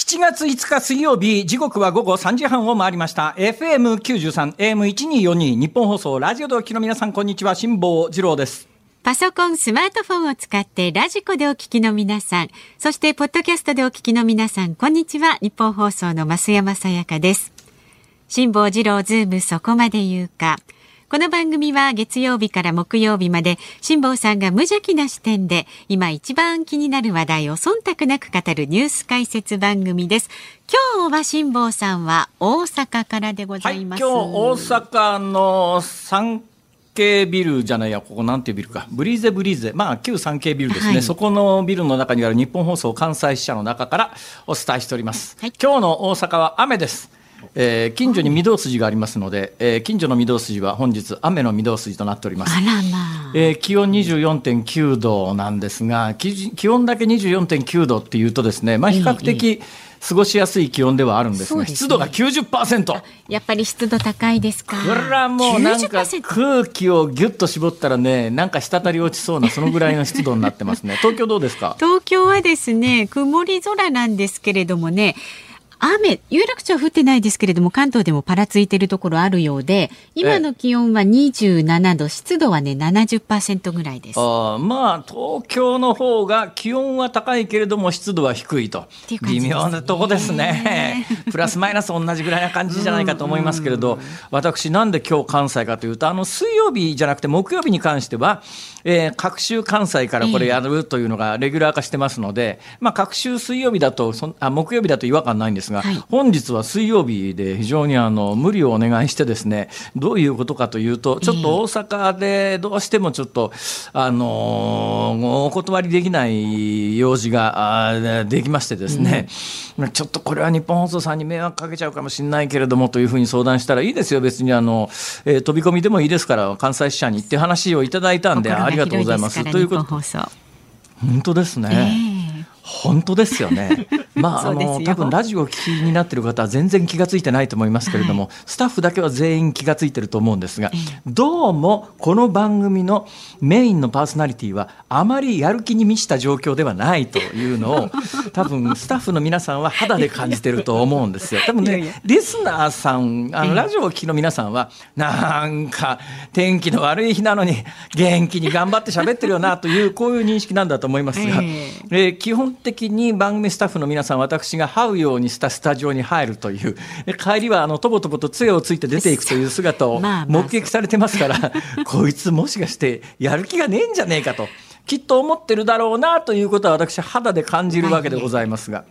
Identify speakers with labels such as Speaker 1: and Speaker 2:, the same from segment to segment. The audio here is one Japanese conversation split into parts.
Speaker 1: 7月5日水曜日、時刻は午後3時半を回りました。FM93、AM1242、ニッポン放送、ラジオでお聞きの皆さん、こんにちは。辛坊治郎です。
Speaker 2: パソコン、スマートフォンを使って radiko でお聞きの皆さん、そしてポッドキャストでお聞きの皆さん、こんにちは。ニッポン放送の増山さやかです。辛坊治郎ズームそこまで言うか。この番組は月曜日から木曜日まで辛坊さんが無邪気な視点で今一番気になる話題を忖度なく語るニュース解説番組です。今日は辛坊さんは大阪からでござ
Speaker 1: はい、今
Speaker 2: います。
Speaker 1: 日大阪の三系ビルじゃないや、ここなんていうビルか、ブリーゼブリーゼ、まあ旧三系ビルですね、
Speaker 2: はい
Speaker 1: そこのビルの中にある日本放送関西支社の中からお伝えしております。
Speaker 2: はい
Speaker 1: 今日の大阪は雨です。えー近所に御堂筋がありますので、えー近所の御堂筋は本日雨の御堂筋となっております。
Speaker 2: あらまあ。
Speaker 1: えー気温24.9度なんですが気気温だけ24.9度っていうとですね、まあ、比較的過ごしやすい気温ではあるんですが、
Speaker 2: そうですね
Speaker 1: 湿度が90%。
Speaker 2: やっぱり湿度高いですか。
Speaker 1: これはもうなんか
Speaker 2: 90%
Speaker 1: 空気をぎゅっと絞ったらねなんか滴り落ちそうなそのぐらいの湿度になってますね東京どうですか？
Speaker 2: 東京はですね曇り空なんですけれどもね雨有楽町は降ってないですけれども関東でもパラついてるところあるようで今の気温は27度湿度はね70%ぐらいです。
Speaker 1: あーまあ東京の方が気温は高いけれども湿度は低いと。
Speaker 2: ていね。
Speaker 1: 微妙なとこですね。プラスマイナス同じぐらいな感じじゃないかと思いますけれど私なんで今日関西かというとあの水曜日じゃなくて木曜日に関しては、えー各週関西からこれやるというのがレギュラー化してますので、まあ、各週水曜日だとそんあ木曜日だと違和感ないんですが、
Speaker 2: はい。
Speaker 1: 本日は水曜日で非常にあの無理をお願いしてですねどういうことかというとちょっと大阪でどうしてもちょっと、あのーお断りできない用事ができましてですね、ちょっとこれは日本放送さんに迷惑かけちゃうかもしれないけれどもというふうに相談したらいいですよ別にあの、えー飛び込みでもいいですから関西支社に行って話をいただいたんでありがとうございます。ということ。本当ですね。本当ですよね。まあ、あの、多分ラジオを聞きになってる方は全然気がついてないと思いますけれども、スタッフだけは全員気がついてると思うんですが、どうもこの番組のメインのパーソナリティはあまりやる気に満ちた状況ではないというのを、多分スタッフの皆さんは肌で感じてると思うんですよ。多分ね、リスナーさん、あ
Speaker 2: ええ。
Speaker 1: の、ラジオを聞きの皆さんは、なんか、天気の悪い日なのに、元気に頑張って喋ってるよな、という、こういう認識なんだと思いますが、
Speaker 2: え。
Speaker 1: えー基本的に番組スタッフの皆さん、私が這うようにしたスタジオに入るという、え 帰りは、あの、とぼとぼと杖をついて出ていくという姿を目撃されてますから、こいつもしかして、やる気がねえんじゃねえかと。きっと思ってるだろうなということは私肌で感じるわけでございますが。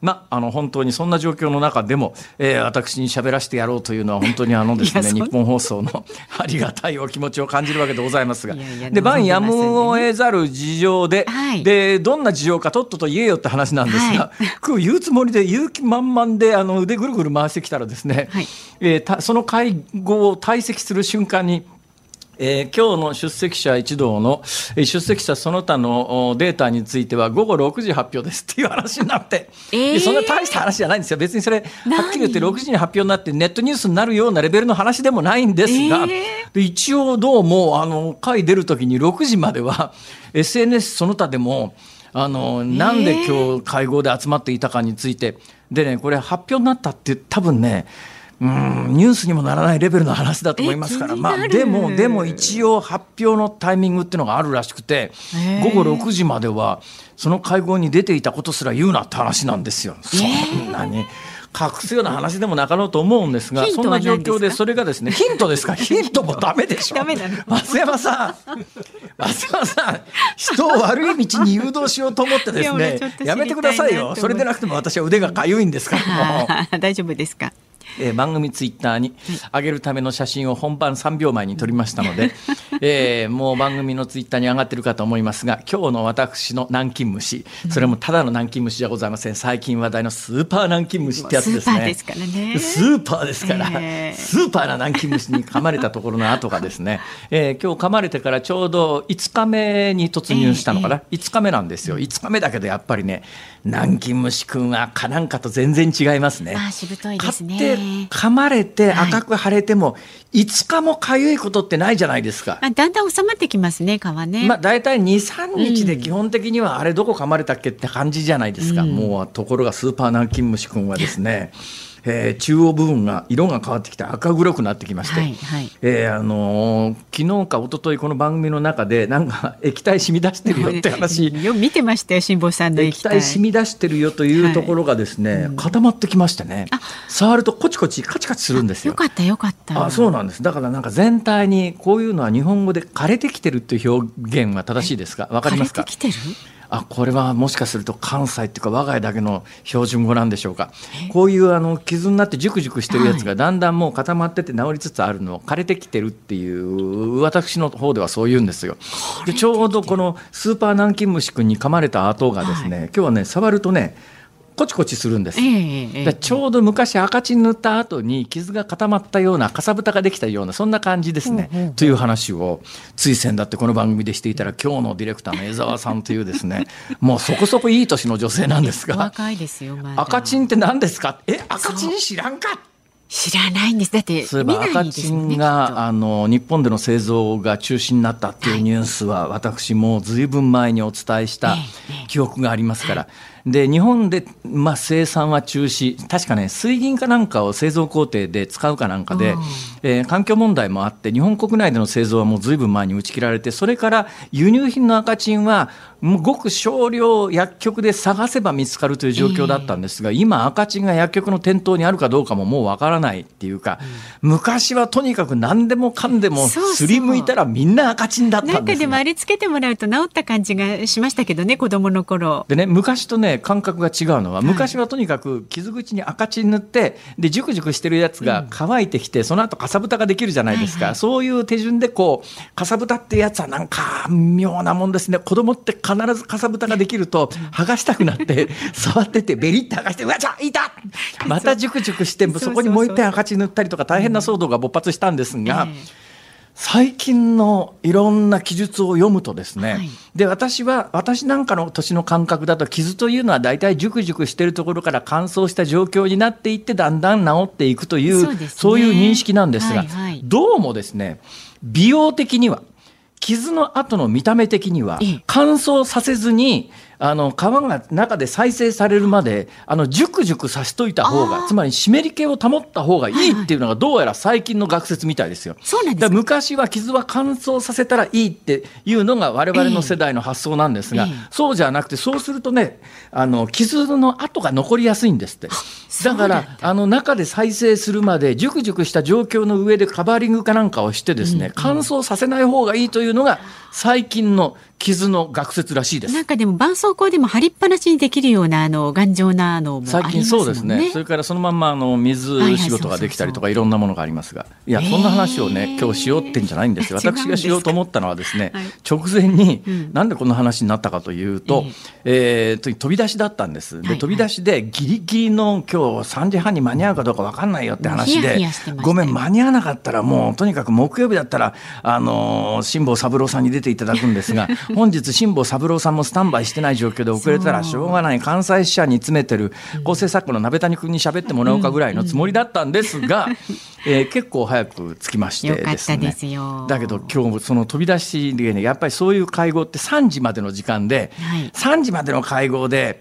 Speaker 1: まあ、あの本当にそんな状況の中でも、えー私に喋らせてやろうというのは本当にあのですね 日本放送のありがたいお気持ちを感じるわけでございますが。で晩やむを得ざる事情で、
Speaker 2: はい。
Speaker 1: でどんな事情かとっとと言えよって話なんですが、
Speaker 2: は
Speaker 1: 今日 言うつもりで言う気満々であの腕ぐるぐる回してきたらですね、
Speaker 2: はい。
Speaker 1: えーたその会合を退席する瞬間にえー今日の出席者一同のえー出席者その他のおデータについては午後6時発表です。っていう話になって、
Speaker 2: えー。
Speaker 1: そんな大した話じゃないんですよ。別にそれはっきり言って6時に発表になってネットニュースになるようなレベルの話でもないんですが、
Speaker 2: え
Speaker 1: で一応どうもあの会出る時に6時までは SNS その他でもあのなんで今日会合で集まっていたかについて。でねこれ発表になったって多分ねうんニュースにもならないレベルの話だと思いますから、まあ、でも、でも一応発表のタイミングっていうのがあるらしくて、午後6時までは、その会合に出ていたことすら言うなって話なんですよ。そんなに。隠すような話でもなかろうと思うんですが、そんな状況で、それがですね、ヒントですか、ヒントもダメでしょ。
Speaker 2: ダメなの
Speaker 1: 増山さん、増山さん、人を悪い道に誘導しようと思ってですねやめてくださいよ。それでなくても私は腕がかゆいんですから。もう
Speaker 2: 大丈夫ですか。
Speaker 1: えー番組ツイッターに上げるための写真を本番3秒前に撮りましたので、えーもう番組のツイッターに上がってるかと思いますが今日の私の南京虫それもただの南京虫じゃございません。最近話題のスーパー南京虫ってやつですね。
Speaker 2: スーパーですからね。
Speaker 1: スーパーですから、
Speaker 2: えー。
Speaker 1: スーパーな南京虫に噛まれたところの後がですね、えー今日噛まれてからちょうど5日目に突入したのかな、5日目なんですよ。5日目だけどやっぱりね南京虫くんは蚊なんかと全然違いますね。
Speaker 2: まあしぶといですね。
Speaker 1: 買って噛まれて
Speaker 2: はい
Speaker 1: 赤く腫れても5日もかゆいことってないじゃないですか。
Speaker 2: ああだんだん収まってきますね川ね。
Speaker 1: まあ大体二三日で基本的にはあれどこ噛まれたっけって感じじゃないですか。うん、もうところがスーパーナンキンムシ君はですね。えー、中央部分が色が変わってきて赤黒くなってきまして、はいはい、えー、あのー、昨日か一昨日この番組の中でなんか液体染み出してるよって 話。
Speaker 2: よ見てましたよ辛坊さんの
Speaker 1: 液体。染み出してるよというところがですね、はい。固まってきましてね。触るとコチコチカチカチするんですよ。
Speaker 2: よかったよかった。
Speaker 1: あそうなんです。だからなんか全体にこういうのは日本語で枯れてきてるっていう表現は正しいですか？わかりますか？枯れてきてる？あこれはもしかすると関西っていうか我が家だけの標準語なんでしょうか。こういうあの傷になってジュクジュクしてるやつがだんだんもう固まってて治りつつあるのを枯れてきてるっていう私の方ではそう言うんですよ。でちょうどこのスーパーナンキンムシ君に噛まれた跡がですね、はい、今日はね触るとねコチコチするんです、えー、ちょうど昔赤チン塗った後に傷が固まったようなかさぶたができたようなそんな感じですね、という話をつい先だってこの番組でしていたら今日のディレクターの江澤さんというですね もうそこそこいい年の女性なんですが
Speaker 2: 若いですよ、
Speaker 1: ま、赤チンって何ですか？え赤チン知らんか？
Speaker 2: 知らないんです。だって
Speaker 1: そういえば赤チンが、あの日本での製造が中止になったっていうニュースは、私もずいぶん前にお伝えした記憶がありますから、で日本で、まあ、生産は中止。確かね水銀かなんかを製造工程で使うかなんかで、えー、環境問題もあって日本国内での製造はもうずいぶん前に打ち切られてそれから輸入品の赤チンはごく少量薬局で探せば見つかるという状況だったんですが、えー、今赤チンが薬局の店頭にあるかどうかももうわからないっていうか、うん、昔はとにかく何でもかんでもすりむいたらみんな赤チンだったんです、ね、
Speaker 2: なんかでもあれつけてもらうと治った感じがしましたけどね子供の頃。
Speaker 1: でね昔とね感覚が違うのは昔はとにかく傷口に赤チン塗ってでジュクジュクしてるやつが乾いてきて、その後かさぶたができるじゃないですか、はいはい、そういう手順でこうかさぶたってやつはなんか妙なもんですね。子供って必ずかさぶたができると剥がしたくなって触っててベリって剥がしてうわじゃいたまたジュクジュクしてそこにもう一点赤チン塗ったりとか大変な騒動が勃発したんですが。最近のいろんな記述を読むとですね、はい、で私は私なんかの年の感覚だと傷というのは大体ジュクジュクしてるところから乾燥した状況になっていってだんだん治っていくというそう、ね,、いう認識なんですが、はいはい、どうもですね美容的には傷の後の見た目的には乾燥させずにあの皮が中で再生されるまであのジュクジュクさしといた方がつまり湿り気を保った方がいいっていうのがどうやら最近の学説みたいですよ。
Speaker 2: そうなんです
Speaker 1: 昔は傷は乾燥させたらいいっていうのが我々の世代の発想なんですが、えー、そうじゃなくてそうするとねあの傷の跡が残りやすいんですって。だからあの中で再生するまでジュクジュクした状況の上でカバーリングかなんかをしてですね、うんうん、乾燥させない方がいいというのが最近の傷の学説らしいです。
Speaker 2: なんかでも絆創膏でも貼りっぱなしにできるようなあの頑丈なのも、ね、
Speaker 1: 最近そうですね。それからそのまんまあの水仕事ができたりとかいろんなものがありますが、いやそんな話をね今日しようってんじゃないんですよ。私がしようと思ったのはですね、はい、直前に、うん、なんでこんな話になったかというと、えー、えー、飛び出しだったんです。で飛び出しでギリギリの今日三時半に間に合うかどうかわかんないよって話で、ごめん間に合わなかったらもうとにかく木曜日だったらあの辛坊三郎さんに出ていただくんですが、本日辛坊三郎さんもスタンバイしてない状況で遅れたらしょうがない。関西支社に詰めてる構成作家の鍋谷君に喋ってもらおうかぐらいのつもりだったんですが、えー、結構早く着きましてですね。だけど今日その飛び出しでねやっぱりそういう会合って3時までの時間で、はい、3時までの会合で。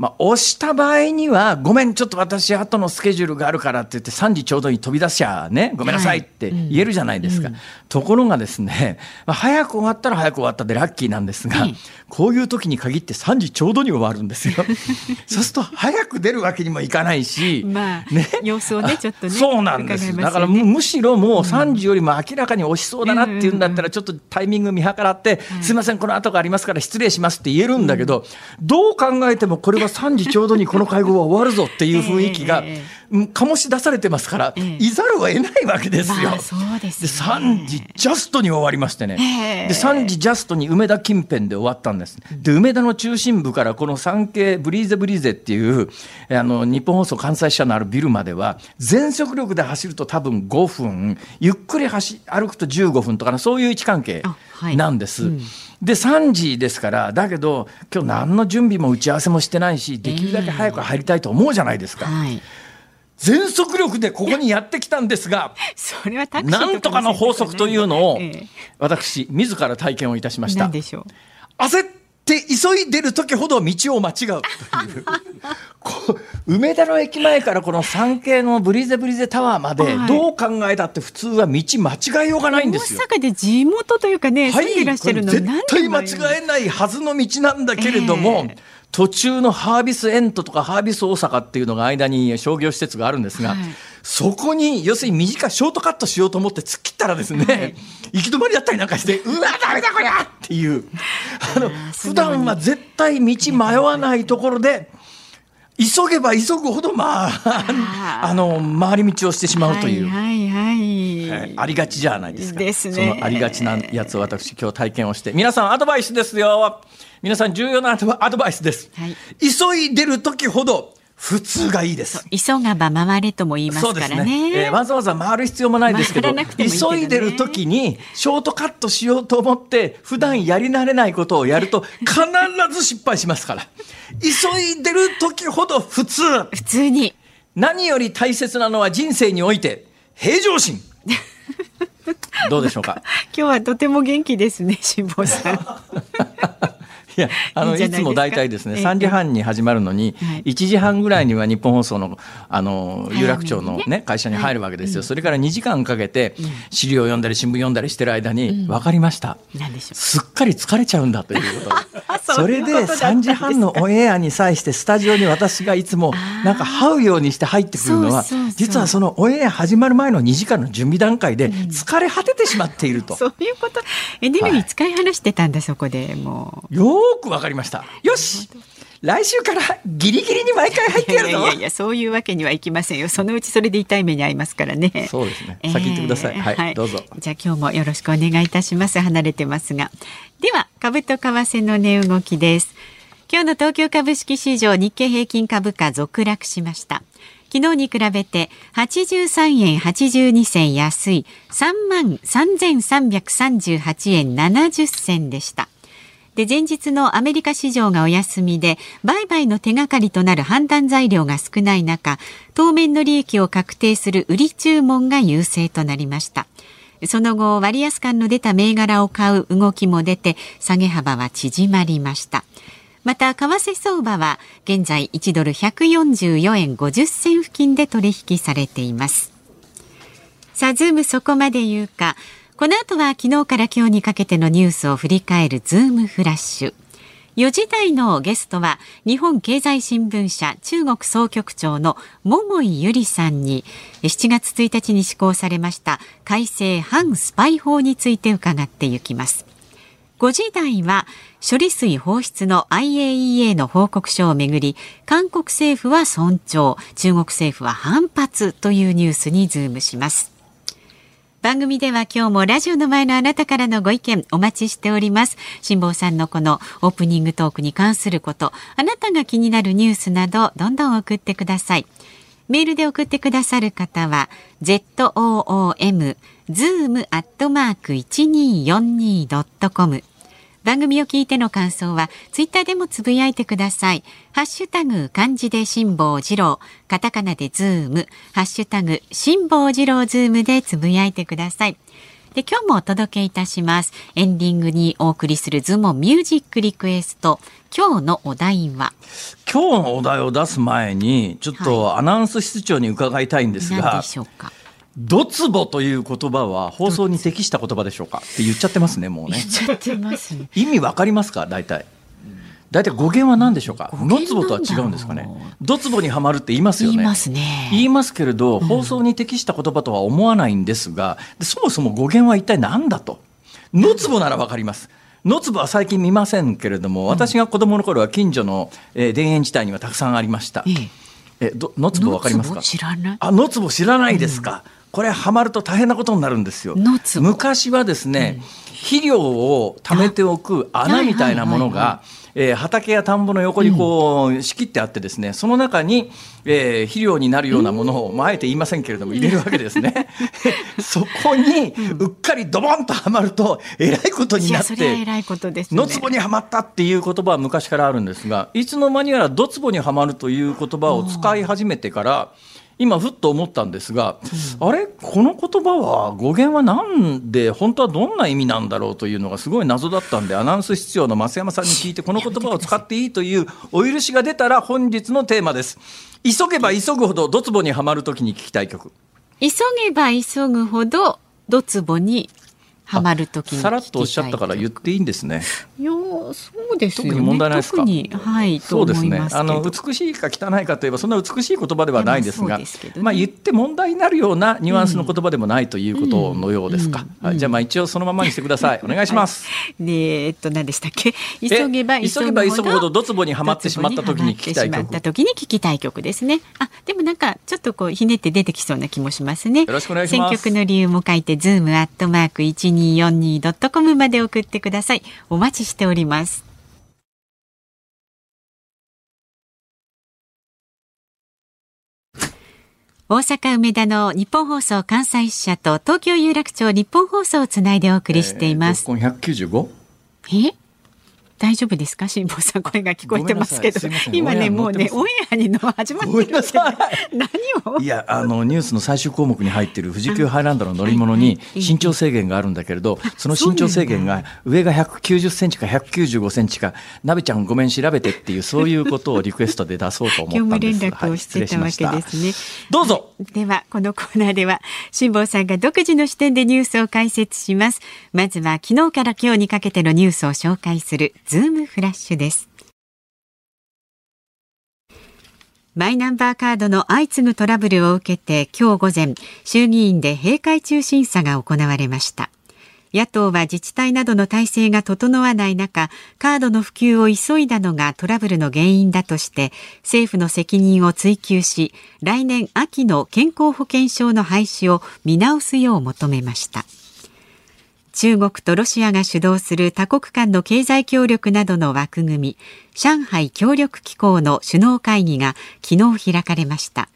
Speaker 1: まあ、押した場合には、ごめん、ちょっと私、後のスケジュールがあるからって言って、3時ちょうどに飛び出しちゃね、ごめんなさいって言えるじゃないですか。はいうん、ところがですね、まあ、早く終わったら早く終わったでラッキーなんですが、こういう時に限って3時ちょうどに終わるんですよ。そうすると、早く出るわけにもいかないし、
Speaker 2: まあ、ね、様子をね、ちょっとね。
Speaker 1: そうなんです。ね、だからむしろもう3時よりも明らかに押しそうだなっていうんだったら、ちょっとタイミング見計らって、すいません、この後がありますから失礼しますって言えるんだけど、どう考えてもこれは3時ちょうどにこの会合は終わるぞっていう雰囲気が、醸し出されてますから、いざるを得ないわけですよ。まあ、そうです、ね、で3時ジャストに終わりましてね、で3時ジャストに梅田近辺で終わったんです。で梅田の中心部からこの産経ブリーゼブリーゼっていうあの日本放送関西支社のあるビルまでは全速力で走ると多分5分ゆっくり走歩くと15分とかそういう位置関係なんです。はいうんで3時ですからだけど今日何の準備も打ち合わせもしてないしできるだけ早く入りたいと思うじゃないですか。はい全速力でここにやってきたんですが、
Speaker 2: それは
Speaker 1: なんとかの法則というのを
Speaker 2: ええ、
Speaker 1: 私、自ら体験をいたしました
Speaker 2: 何。でしょう。
Speaker 1: 焦って急いでる時ほど道を間違うという。梅田の駅前からこの産経のブリゼブリゼタワーまで
Speaker 2: はい。
Speaker 1: どう考えたって普通は道間違えようがないんですよ。
Speaker 2: 大阪で地元というかね、住んでいらっしゃるの
Speaker 1: これ絶対間違えないはずの道なんだけれども、
Speaker 2: ええ
Speaker 1: 途中のハービスエントとかハービス大阪っていうのが間に商業施設があるんですが、
Speaker 2: はい。
Speaker 1: そこに要するに短いショートカットしようと思って突っ切ったらですね、
Speaker 2: はい。
Speaker 1: 行き止まりだったりなんかしてうわダメだこりゃっていう。あの
Speaker 2: ー
Speaker 1: 普段は絶対道迷わないところで急げば急ぐほどまあ
Speaker 2: あ
Speaker 1: の回り道をしてしまうという。
Speaker 2: はいはい、
Speaker 1: はいありがちじゃないですか。
Speaker 2: ですね
Speaker 1: そのありがちなやつを私今日体験をして、皆さんアドバイスですよ。皆さん重要なアドバアドバイスです。
Speaker 2: はい
Speaker 1: 急いでる時ほど普通がいいです。
Speaker 2: 急がば回れとも言いますからね。
Speaker 1: ね、えーわざわざ回る必要もないですけど
Speaker 2: いいけどね
Speaker 1: 急いでる時にショートカットしようと思って普段やり慣れないことをやると必ず失敗しますから急いでる時ほど普通
Speaker 2: 普通に。
Speaker 1: 何より大切なのは人生において平常心 どうでしょうか？
Speaker 2: 今日はとても元気ですね、辛坊さん。
Speaker 1: いやあのいつも大体ですね
Speaker 2: ええ。
Speaker 1: 3時半に始まるのに
Speaker 2: はい。
Speaker 1: 1時半ぐらいには日本放送のあの有楽町の、ね、会社に入るわけですよ、それから2時間かけて資料を読んだり新聞読んだりしてる間に分かりました、
Speaker 2: 何でしょう。
Speaker 1: すっかり疲れちゃうんだということ
Speaker 2: そ
Speaker 1: れで
Speaker 2: いうことだったんですか
Speaker 1: ？3時半のオンエアに際してスタジオに私がいつもなんか這うようにして入ってくるのは実はそのオンエア始まる前の2時間の準備段階で疲れ果ててしまっていると。
Speaker 2: そういうこと。エネルギー使い果してたんだ、そこでも
Speaker 1: よーくわかりました。よし来週からギリギリに毎回入っ
Speaker 2: う。
Speaker 1: てやるぞ
Speaker 2: いやいやそういうわけにはいきませんよ。そのうちそれで痛い目に遭いますからね。
Speaker 1: そうですね。先言ってください。
Speaker 2: えー
Speaker 1: はい、どうぞ。
Speaker 2: じゃあ今日もよろしくお願いいたします。離れてますが。では、株と為替の値動きです。今日の東京株式市場日経平均株価続落しました。昨日に比べて83円82銭安い3万3338円70銭でした。で前日のアメリカ市場がお休みで売買の手がかりとなる判断材料が少ない中当面の利益を確定する売り注文が優勢となりました。その後割安感の出た銘柄を買う動きも出て下げ幅は縮まりました。また為替相場は現在1ドル144円50銭付近で取引されています。さあ、ズームそこまで言うか。この後は昨日から今日にかけてのニュースを振り返るズームフラッシュ。4時台のゲストは日本経済新聞社中国総局長の桃井裕理さんに7月1日に施行されました改正反スパイ法について伺っていきます。5時台は処理水放出の IAEA の報告書をめぐり韓国政府は尊重中国政府は反発というニュースにズームします番組では今日もラジオの前のあなたからのご意見お待ちしております。辛坊さんのこのオープニングトークに関することあなたが気になるニュースなどどんどん送ってください。メールで送ってくださる方は zoom zoom アットマーク 1242.com 番組を聞いての感想はツイッターでもつぶやいてください。ハッシュタグ漢字で辛坊治郎、カタカナでズーム、ハッシュタグ辛坊治郎ズームでつぶやいてください。で今日もお届けいたします。エンディングにお送りするズームミュージックリクエスト。今日のお題は？
Speaker 1: 今日のお題を出す前に、ちょっとアナウンス室長に伺いたいんです
Speaker 2: 何
Speaker 1: が
Speaker 2: で、しょうか？
Speaker 1: ドツボという言葉は放送に適した言葉でしょうかって言っちゃってますね、もうね
Speaker 2: 言っ。ちゃってますね。
Speaker 1: 意味わかりますか大体。大体語源は何でしょうか？
Speaker 2: 語源
Speaker 1: ノツボとは違うんですかね？
Speaker 2: なんだろう
Speaker 1: ドツボにはまるって言いますよね。
Speaker 2: 言いますね。
Speaker 1: 言いますけれど、放送に適した言葉とは思わないんですが、でそもそも語源は一体何だと？野坪ならわかります。野坪は最近見ませんけれども、私が子供の頃は近所の、えー田園地帯にはたくさんありました。
Speaker 2: ええ
Speaker 1: え、ど野坪わかりますか？
Speaker 2: 知らない？
Speaker 1: あ、野坪知らないですか？これハマると大変なことになるんですよ。昔はですね、肥料を貯めておく穴みたいなものが、えー畑や田んぼの横にこう仕切ってあってですね、その中に、えー肥料になるようなものを、まあ、あえて言いませんけれども入れるわけですね。そこにうっかりドボンとはまるとえらいことになって。
Speaker 2: それは偉いことですね。
Speaker 1: 野壺にはまったっていう言葉は昔からあるんですがいつの間にやらドツボにはまるという言葉を使い始めてから今ふっと思ったんですが、うん、あれ？この言葉は語源は何で？本当はどんな意味なんだろうというのがすごい謎だったんでアナウンス室長の増山さんに聞いてこの言葉を使っていいというお許しが出たら本日のテーマです。急げば急ぐほどドツボにはまるときに聞きたい曲。
Speaker 2: 急げば急ぐほどドツボにはまるときに
Speaker 1: さらっとおっしゃったから言っていいんですね。
Speaker 2: いやそうですよね。
Speaker 1: 特に問題ないですか？
Speaker 2: はい。
Speaker 1: そうですね。あの美しいか汚いかといえばそんな美しい言葉ではないですが、まあ、ね、まあ言って問題になるようなニュアンスの言葉でもないということのようですか？うんうん、じゃあまあ一応そのままにしてください。お願いします。
Speaker 2: はい、えっと何でしたっけ？急げば
Speaker 1: 急げば急ぐほどドツボにはまってしまった時に聞きたい
Speaker 2: 曲。時に聞きたい曲ですね。あでもなんかちょっとこうひねって出てきそうな気もしますね。よ
Speaker 1: ろしくお願いしま
Speaker 2: す。選曲の理由も書いてズームアットマーク一二四二ドットコムまで送ってください。お待ちしております。大阪梅田のニッポン放送関西支社と東京有楽町ニッポン放送をつないでお送りしています。
Speaker 1: えー、195?
Speaker 2: え？大丈夫ですか？辛坊さん声が聞こえてますけど。今ねもうねオンエアにの始まってる何を？
Speaker 1: いやあのニュースの最終項目に入ってる富士急ハイランドの乗り物に身長制限があるんだけれどその身長制限が上が190センチか195センチかなべちゃんごめん調べてっていうそういうことをリクエストで出そうと思ったんです。
Speaker 2: 業務連絡をしてたわけですね、はい、
Speaker 1: どうぞ
Speaker 2: ではこのコーナーでは辛坊さんが独自の視点でニュースを解説します。まずは昨日から今日にかけてのニュースを紹介するズームフラッシュです。マイナンバーカードの相次ぐトラブルを受けて今日午前衆議院で閉会中審査が行われました。野党は自治体などの体制が整わない中カードの普及を急いだのがトラブルの原因だとして政府の責任を追及し来年秋の健康保険証の廃止を見直すよう求めました。中国とロシアが主導する多国間の経済協力などの枠組み上海協力機構の首脳会議が昨日開かれました。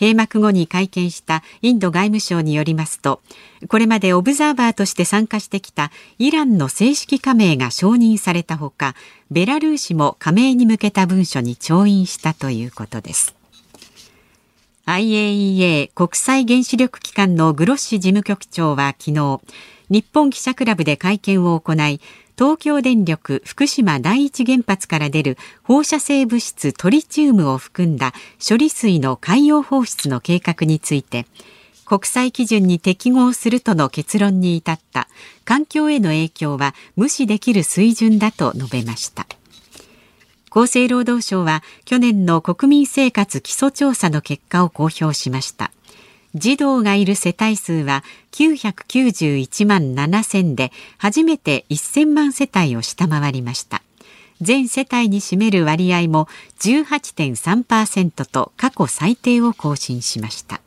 Speaker 2: 閉幕後に会見したインド外務省によりますとこれまでオブザーバーとして参加してきたイランの正式加盟が承認されたほかベラルーシも加盟に向けた文書に調印したということです。IAEA 国際原子力機関のグロッシ事務局長は昨日日本記者クラブで会見を行い東京電力福島第一原発から出る放射性物質トリチウムを含んだ処理水の海洋放出の計画について国際基準に適合するとの結論に至った環境への影響は無視できる水準だと述べました。厚生労働省は去年の国民生活基礎調査の結果を公表しました。児童がいる世帯数は991万7000で初めて1000万世帯を下回りました。全世帯に占める割合も18.3%と過去最低を更新しました。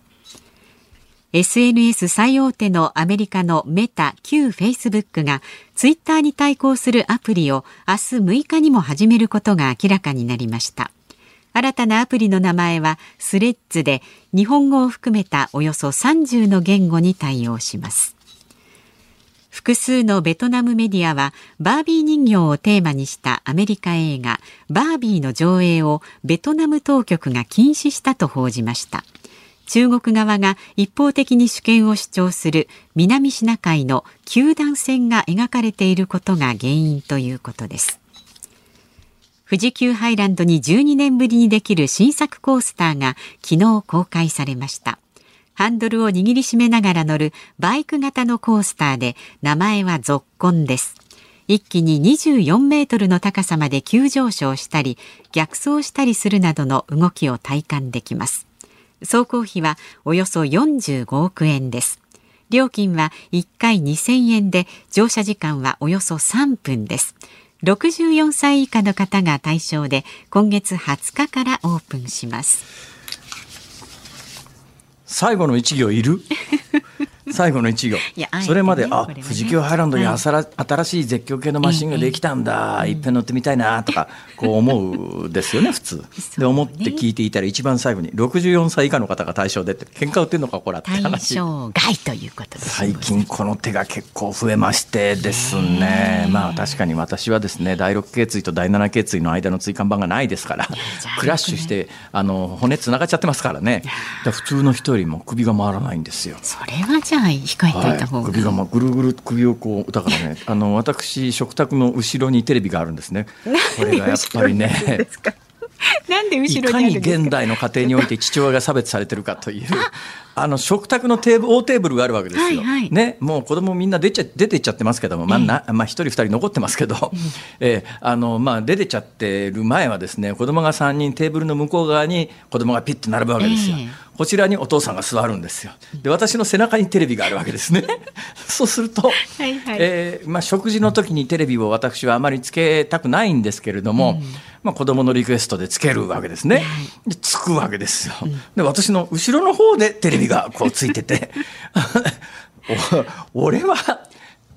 Speaker 2: SNS 最大手のアメリカのメタ旧フェイスブックがツイッターに対抗するアプリを明日6日にも始めることが明らかになりました。新たなアプリの名前はスレッズで日本語を含めたおよそ30の言語に対応します。複数のベトナムメディアはバービー人形をテーマにしたアメリカ映画バービーの上映をベトナム当局が禁止したと報じました。中国側が一方的に主権を主張する南シナ海の九段線が描かれていることが原因ということです。富士急ハイランドに12年ぶりにできる新作コースターが昨日公開されました。ハンドルを握りしめながら乗るバイク型のコースターで名前はゾッコンです。一気に24メートルの高さまで急上昇したり逆走したりするなどの動きを体感できます。走行費はおよそ45億円です。料金は1回2000円で乗車時間はおよそ3分です。64歳以下の方が対象で今月20日からオープンします。
Speaker 1: 最後の一行いる？最後の一行。それまで、あ富士急ハイランドに新しい絶叫系のマシンができたんだ、いっぺん。乗ってみたいなとかこう思うですよね 普通。で思って聞いていたら一番最後に64歳以下の方が対象でって喧嘩売ってんのかこらって
Speaker 2: 対
Speaker 1: 話。
Speaker 2: 象外ということです。
Speaker 1: 最近この手が結構増えましてですね。まあ確かに私はですね第6頸椎と第7頸椎の間の椎間板がないですからクラッシュしてあの骨つながっちゃってますからね。普通の人よりも首が回らないんですよ。
Speaker 2: それはじゃあ控えておい。た方が、
Speaker 1: はい、首がまあぐるぐる首をこうだからね あの私食卓の後ろにテレビがあるんですね。これがやっぱりね。
Speaker 2: なんで
Speaker 1: い
Speaker 2: 後ろ
Speaker 1: か？に
Speaker 2: にあるんですか？
Speaker 1: 現代の家庭において父親が差別されてるかというあの食卓のテーブル大テーブルがあるわけですよ、
Speaker 2: はいはい。
Speaker 1: ね、もう子供みんな出ちゃ出ていっちゃってますけども、まあなまあ、1人2人残ってますけど、えーあのまあ、出てっちゃってる前はですね子供が3人テーブルの向こう側に子供がピッと並ぶわけですよ。
Speaker 2: ええ
Speaker 1: こちらにお父さんが座るんですよ。で私の背中にテレビがあるわけですね。そうすると、
Speaker 2: いはい
Speaker 1: えーまあ、食事の時にテレビを私はあまりつけたくないんですけれども、まあ、子供のリクエストでつけるわけですね。でつくわけですよ。で私の後ろの方でテレビがこうついてて お俺は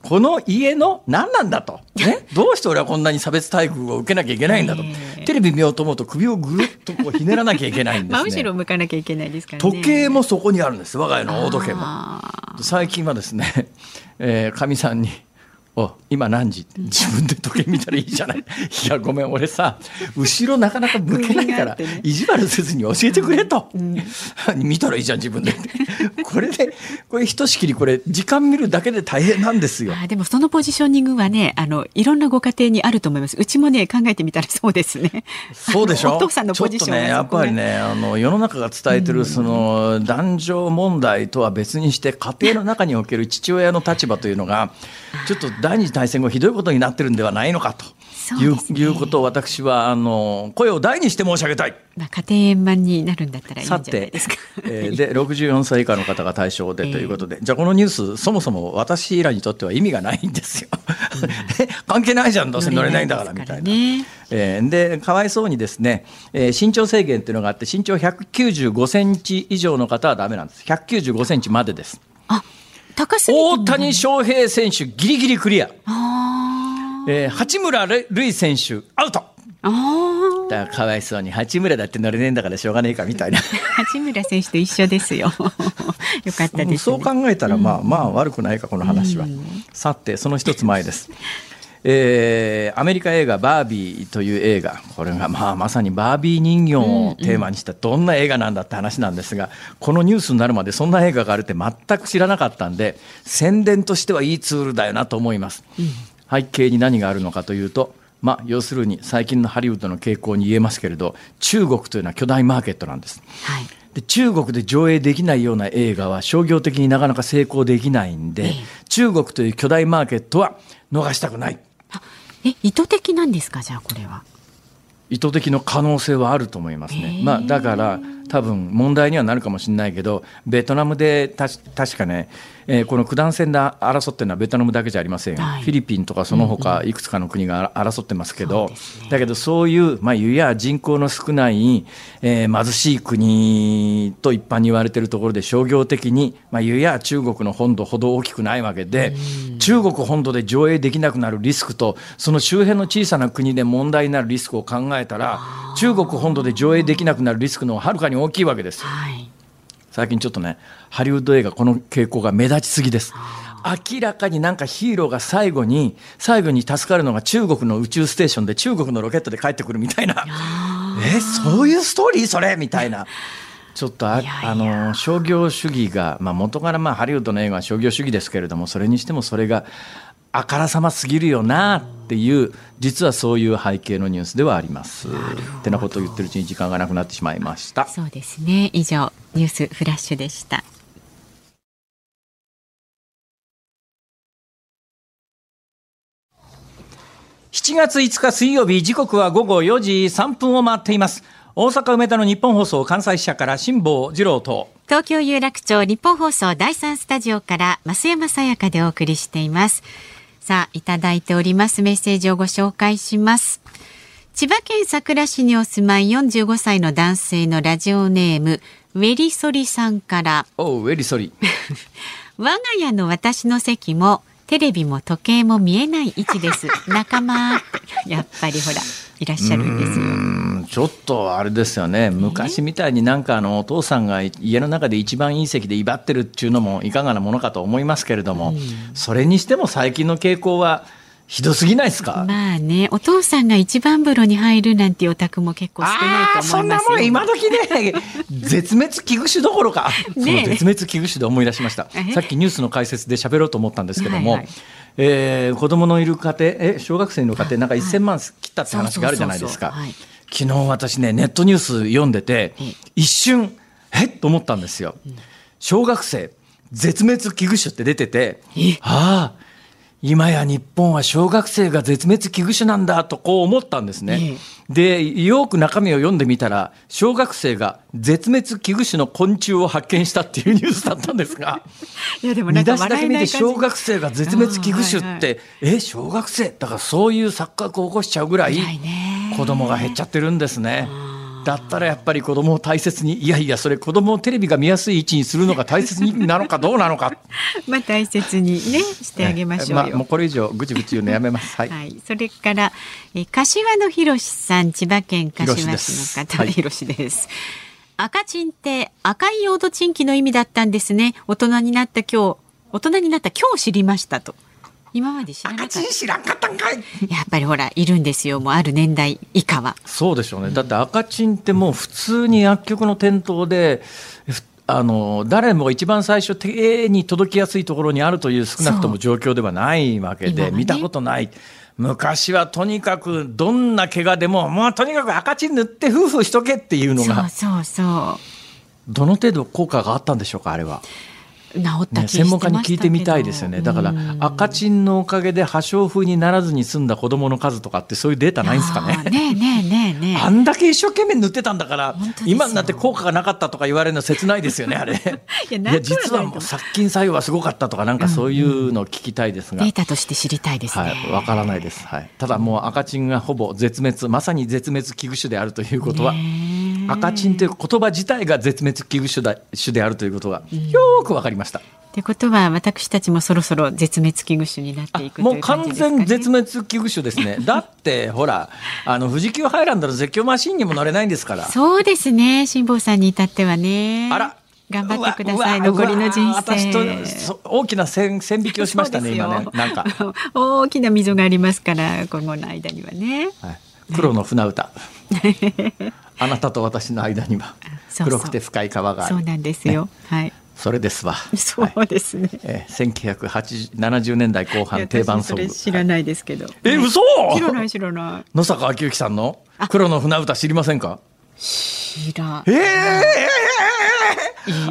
Speaker 1: この家の何なんだと、ね、どうして俺はこんなに差別待遇を受けなきゃいけないんだと、
Speaker 2: ええ
Speaker 1: テレビ見ようと思うと首をぐるっとこうひねらなきゃいけないんです
Speaker 2: 真
Speaker 1: ね。
Speaker 2: 後ろ向かなきゃいけないですからね。
Speaker 1: 時計もそこにあるんです我が家の大時計も。
Speaker 2: あ
Speaker 1: 最近はですね、えー、かみさんに「お今何時?」自分で時計見たらいいじゃない。いやごめん俺さ後ろなかなか向けないから
Speaker 2: ね。
Speaker 1: 意地悪せずに教えてくれと、見たらいいじゃん自分で。これでこれひとしきりこれ時間見るだけで大変なんですよ。
Speaker 2: あ。でもそのポジショニングはねあのいろんなご家庭にあると思います。うちもね考えてみたらそうですね。
Speaker 1: そうでしょ？
Speaker 2: お父さんのポジション
Speaker 1: ちょっとねやっぱりねあの世の中が伝えてるその男女問題とは別にして家庭の中における父親の立場というのがちょっと第二次大戦後ひどいことになってるんではないのかという,、
Speaker 2: ね
Speaker 1: いうことを私はあの声を大にして申し上げたい。
Speaker 2: まあ、家庭円満になるんだったらいいんじゃ
Speaker 1: さ
Speaker 2: ない
Speaker 1: て
Speaker 2: ですか。、
Speaker 1: えーで64歳以下の方が対象で ということで、じゃあこのニュースそもそも私らにとっては意味がないんですよ。関係ないじゃんどうせ乗れないんだからみたいな。
Speaker 2: ね
Speaker 1: えーでかわいそうにですね、えー身長制限っていうのがあって身長195センチ以上の方はダメなんです195センチまでです
Speaker 2: あ高すぎ
Speaker 1: 大谷翔平選手ギリギリクリア、えー八村塁選手アウト。だかわいそうに八村だって乗れねえんだからしょうがねえかみたいな。
Speaker 2: 八村選手と一緒ですよ。よかったです、ね、
Speaker 1: そう考えたらまあまあ悪くないかこの話は、さてその一つ前ですえーアメリカ映画「バービー」という映画。これがまあまさにバービー人形をテーマにしたどんな映画なんだって話なんですがこのニュースになるまでそんな映画があるって全く知らなかったんで宣伝としてはいいツールだよなと思います、背景に何があるのかというとまあ要するに最近のハリウッドの傾向に言えますけれど中国というのは巨大マーケットなんです。
Speaker 2: はい。
Speaker 1: で中国で上映できないような映画は商業的になかなか成功できないんで、中国という巨大マーケットは逃したくない。
Speaker 2: あえ意図的なんですか？じゃあこれは。
Speaker 1: 意図的の可能性はあると思いますね、まあ、だから多分問題にはなるかもしれないけどベトナムでたし確かね、えーこの九段線で争ってるのはベトナムだけじゃありません。よ、
Speaker 2: はい。
Speaker 1: フィリピンとかその他いくつかの国が争ってますけど、
Speaker 2: そうですね。
Speaker 1: だけどそういう、まあ、いや人口の少ない、えー貧しい国と一般に言われているところで商業的に、まあ、いや中国の本土ほど大きくないわけで、中国本土で上映できなくなるリスクとその周辺の小さな国で問題になるリスクを考えたら中国本土で上映できなくなるリスクのはるかに大きいわけですよ。
Speaker 2: はい。
Speaker 1: 最近ちょっとねハリウッド映画この傾向が目立ちすぎです。明らかになんかヒーローが最後に最後に助かるのが中国の宇宙ステーションで中国のロケットで帰ってくるみたいな。えそういうストーリーそれみたいな。ちょっとあの商業主義が、まあ、元からまあハリウッドの映画は商業主義ですけれどもそれにしてもそれがあからさますぎるよなっていう実はそういう背景のニュースではあります。ってなことを言ってるうちに時間がなくなってしまいました。
Speaker 2: そうですね。以上ニュースフラッシュでした。
Speaker 1: 7月5日水曜日時刻は午後4時3分を回っています。大阪梅田の日本放送関西支社から辛坊治郎と。
Speaker 2: 東京有楽町日本放送第三スタジオから増山さやかでお送りしていますさあいただいております。メッセージをご紹介します。千葉県佐倉市にお住まい45歳の男性のラジオネームウェリソリさんから。
Speaker 1: おうウェリソリ。
Speaker 2: 我が家の私の席もテレビも時計も見えない位置です。仲間やっぱりほらいらっしゃるんですよ。
Speaker 1: うんちょっとあれですよね、昔みたいになんかあのお父さんが家の中で一番いい席で威張ってるっていうのもいかがなものかと思いますけれども、それにしても最近の傾向はひどすぎないですか、
Speaker 2: まあね、お父さんが一番風呂に入るなんていうお宅も結構少ないと思いますよ。
Speaker 1: そんなもん今時ね。絶滅危惧種どころか、その絶滅危惧種で思い出しました。
Speaker 2: え？
Speaker 1: さっきニュースの解説で喋ろうと思ったんですけども、
Speaker 2: はいはい。
Speaker 1: えー子供のいる家庭え小学生の家庭なんか1000万切ったって話があるじゃないですか。昨日私ねネットニュース読んでて
Speaker 2: ええ。
Speaker 1: 一瞬え？っと思ったんですよ、小学生絶滅危惧種って出てて
Speaker 2: え？
Speaker 1: ああ今や日本は小学生が絶滅危惧種なんだとこう思ったんですね。で、よく中身を読んでみたら、小学生が絶滅危惧種の昆虫を発見したっていうニュースだったんですが、
Speaker 2: いやでも
Speaker 1: 見出しだけ見て小学生が絶滅危惧種って、
Speaker 2: はいはい
Speaker 1: え、小学生？だからそういう錯覚を起こしちゃうぐらい子供が減っちゃってるんですね。だったらやっぱり子供を大切に、いやいや、それ子供をテレビが見やすい位置にするのが大切なのかどうなのか。
Speaker 2: まあ大切にねしてあげましょうよ。
Speaker 1: まあ、もうこれ以上ぐちぐち言うのやめます。はい。
Speaker 2: はい、それから、えー柏野博さん、千葉県柏市の
Speaker 1: 博です
Speaker 2: 方、
Speaker 1: はい
Speaker 2: 博しです。赤チンって赤いヨードチンキの意味だったんですね。大人になった今日、大人になった今日知りましたと。今まで知らなかった。
Speaker 1: 赤チン知らんかったんかい。
Speaker 2: やっぱりほら、いるんですよ。もうある年代以下は。
Speaker 1: そうでしょうね。だって赤チンってもう普通に薬局の店頭で、ふあの誰もが一番最初手に届きやすいところにあるという少なくとも状況ではないわけで、
Speaker 2: ね
Speaker 1: 見たことない。昔はとにかくどんな怪我でももうとにかく赤チン塗って夫婦しとけっていうのが
Speaker 2: そうそうそ
Speaker 1: どの程度効果があったんでしょうかあれは。
Speaker 2: う。治った
Speaker 1: ね、専門家に聞いてみたいですよね。だから
Speaker 2: うん
Speaker 1: 赤チンのおかげで破傷風にならずに済んだ子供の数とかってそういうデータないんですかね。
Speaker 2: ねえねえねえねえ
Speaker 1: あんだけ一生懸命塗ってたんだから今になって効果がなかったとか言われるの切ないですよねあれ。
Speaker 2: いや
Speaker 1: 実はもう殺菌作用はすごかったとかなんかそういうのを聞きたいですが、
Speaker 2: データとして知りたいですね。
Speaker 1: はい、わからないです、はい、ただもう赤チンがほぼ絶滅まさに絶滅危惧種であるということは、赤チンという言葉自体が絶滅危惧種だ種であるということがよーくわかりました、
Speaker 2: ってことは私たちもそろそろ絶滅危惧種になっていくと
Speaker 1: も
Speaker 2: いう
Speaker 1: 完。全絶滅危惧種ですね。だってほらあの富士急ハイランドの絶叫マシンにも乗れないんですから。
Speaker 2: そうですね。辛坊さんに至ってはね。
Speaker 1: あら。
Speaker 2: 頑張ってください。残りの人生。
Speaker 1: そ大きな線線引きをしましたね今ね。なんか、
Speaker 2: 大きな溝がありますから今後の間にはね。
Speaker 1: はい、黒の船歌。あなたと私の間には。黒くて深い川がある。
Speaker 2: そうなんですよ。はい。
Speaker 1: それですわ。
Speaker 2: そうですね。
Speaker 1: えー、1970年代後半定番ソング。
Speaker 2: 知らないですけど。
Speaker 1: え嘘！
Speaker 2: 知らない知らない。
Speaker 1: 野坂昭之さんの黒の船歌知りませんか？
Speaker 2: 知ら
Speaker 1: ええ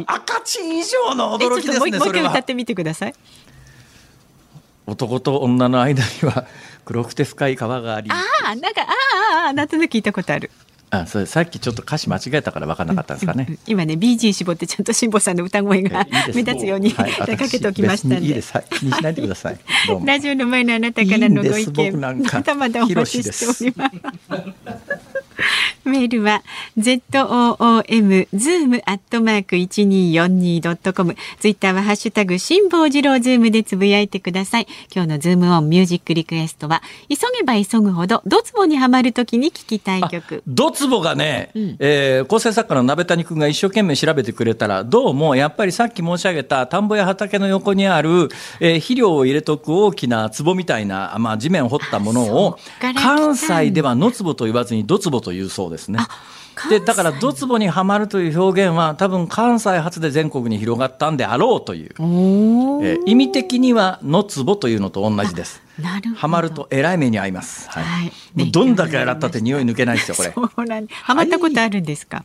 Speaker 1: 赤チン以上の驚きです
Speaker 2: っともう一回歌ってみてください。
Speaker 1: 男と女の間には黒くて深い川があり。
Speaker 2: ああなんかああああなんとなく聞いたことある。
Speaker 1: あそれさっきちょっと歌詞間違えたから分からなかったんですかね、
Speaker 2: うん今ね BG 絞ってちゃんと辛坊さんの歌声が目立つように
Speaker 1: はい
Speaker 2: かけておきましたんで。
Speaker 1: いいです。はい気にしないでください。
Speaker 2: ラジオの前のあなたからのご意見
Speaker 1: か。
Speaker 2: まだまだお待ちしております。メールは z o o m zoom アットマーク一二四二ドットコム。ツイッターはハッシュタグ辛坊治郎ズームでつぶやいてください。今日のズームオンミュージックリクエストは急げば急ぐほどドツボにはまるときに聞きたい曲。
Speaker 1: ドツボがね、
Speaker 2: ん
Speaker 1: えー構成作家の鍋谷君が一生懸命調べてくれたら、どうもやっぱりさっき申し上げた田んぼや畑の横にある、えー肥料を入れとく大きな壺みたいな、まあ、地面を掘ったものを関西では野壺と言わずにドツボというそうですね。でだからドツボにはまるという表現は多分関西発で全国に広がったんであろうという、えー意味的には野壺というのと同じです。
Speaker 2: なる。
Speaker 1: はまるとえらい目に遭います。はい
Speaker 2: はい
Speaker 1: もうどんだけ洗ったって匂い抜けないですよこれ。
Speaker 2: そうなんはまったことあるんですか？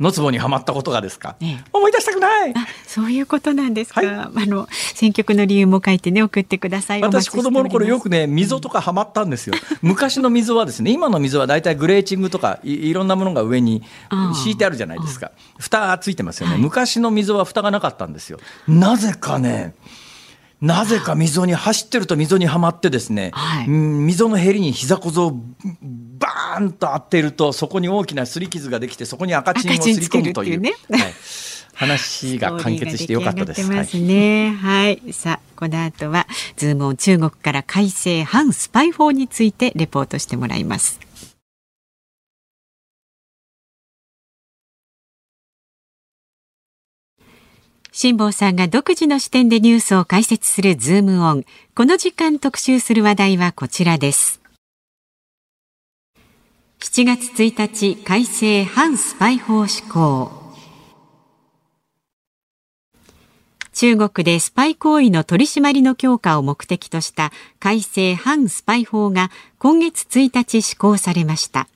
Speaker 1: 野壺にはまったことがですか、
Speaker 2: ね
Speaker 1: 思い出したくない。
Speaker 2: あ、そういうことなんですか。
Speaker 1: はい。
Speaker 2: あの選曲の理由も書いてね送ってください。
Speaker 1: 私子供の頃よ
Speaker 2: く
Speaker 1: くね溝とかはまったんですよ。昔の溝はですね今の溝はだいたいグレーチングとかいいろんなものが上に敷いてあるじゃないですか。蓋がついてますよね、
Speaker 2: はい。
Speaker 1: 昔の溝は蓋がなかったんですよ。なぜかねなぜか溝に走ってると溝にはまってですね、
Speaker 2: はい。
Speaker 1: うん溝のへりに膝小僧をバーンと当てるとそこに大きな擦り傷ができてそこに赤チンをすり込むという
Speaker 2: ね、
Speaker 1: はい、話が完結してよかったです。
Speaker 2: ますね、はい、はい、さあこの後はズームオン中国から改正反スパイ法についてレポートしてもらいます。辛坊さんが独自の視点でニュースを解説するズームオン。この時間特集する話題はこちらです。7月1日改正反スパイ法施行。中国でスパイ行為の取り締まりの強化を目的とした改正反スパイ法が今月1日施行されました。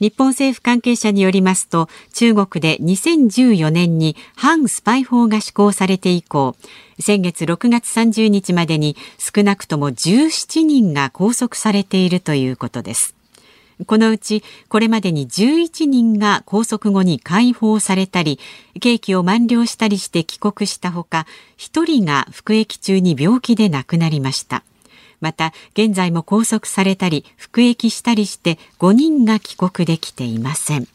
Speaker 2: 日本政府関係者によりますと中国で2014年に反スパイ法が施行されて以降先月6月30日までに少なくとも17人が拘束されているということですこのうちこれまでに11人が拘束後に解放されたり刑期を満了したりして帰国したほか1人が服役中に病気で亡くなりました。また現在も拘束されたり服役したりして5人が帰国できていません。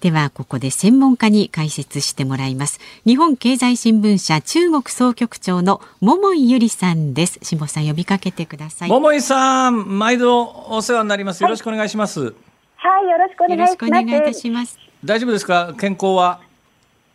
Speaker 2: ではここで専門家に解説してもらいます。日本経済新聞社中国総局長の桃井由里さんです。下さん呼びかけてください。
Speaker 1: 桃井さん毎度お世話になります。よろしくお願いします、はい、
Speaker 3: はい、よろしくお願いいたします。
Speaker 1: 大丈夫ですか？健康は？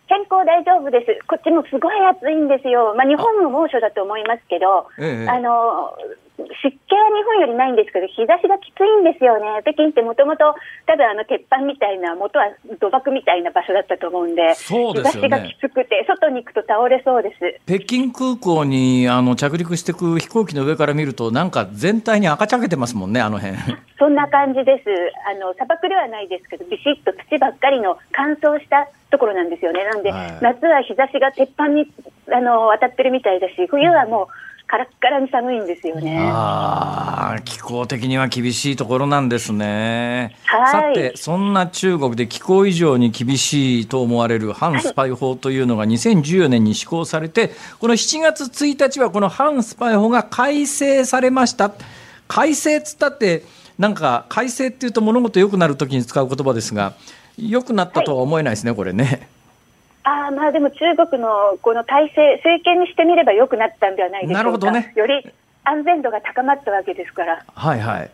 Speaker 3: 健康大丈夫です。こっちもすごい暑いんですよ。まあ、日本も猛暑だと思いますけど、ええ、あの、湿気は日本よりないんですけど、日差しがきついんですよね。北京ってもともと、多分あの鉄板みたいな、元は土漠みたいな場所だったと思うんで、
Speaker 1: そうです
Speaker 3: ね、日差しがきつくて、外に行くと倒れそうです。
Speaker 1: 北京空港にあの着陸していく飛行機の上から見ると、なんか全体に赤茶けてますもんね、あの辺。
Speaker 3: そんな感じです。あの、砂漠ではないですけど、ビシッと土ばっかりの乾燥したところなんですよね。なんで、はい、夏は日差しが鉄板にあの当たってるみたいだし、冬はもう、カラッカラに寒いんですよね。
Speaker 1: ああ、気候的には厳しいところなんですね。さて、そんな中国で気候以上に厳しいと思われる反スパイ法というのが2014年に施行されて、この7月1日はこの反スパイ法が改正されました。改正っつったって、なんか改正っていうと物事良くなるときに使う言葉ですが、良くなったとは思えないですね、はい、これね。
Speaker 3: あまあでも中国のこの体制、政権にしてみれば良くなったんではないでしょうか。なるほどね。より安全度が高まったわけですから。
Speaker 1: はいはい。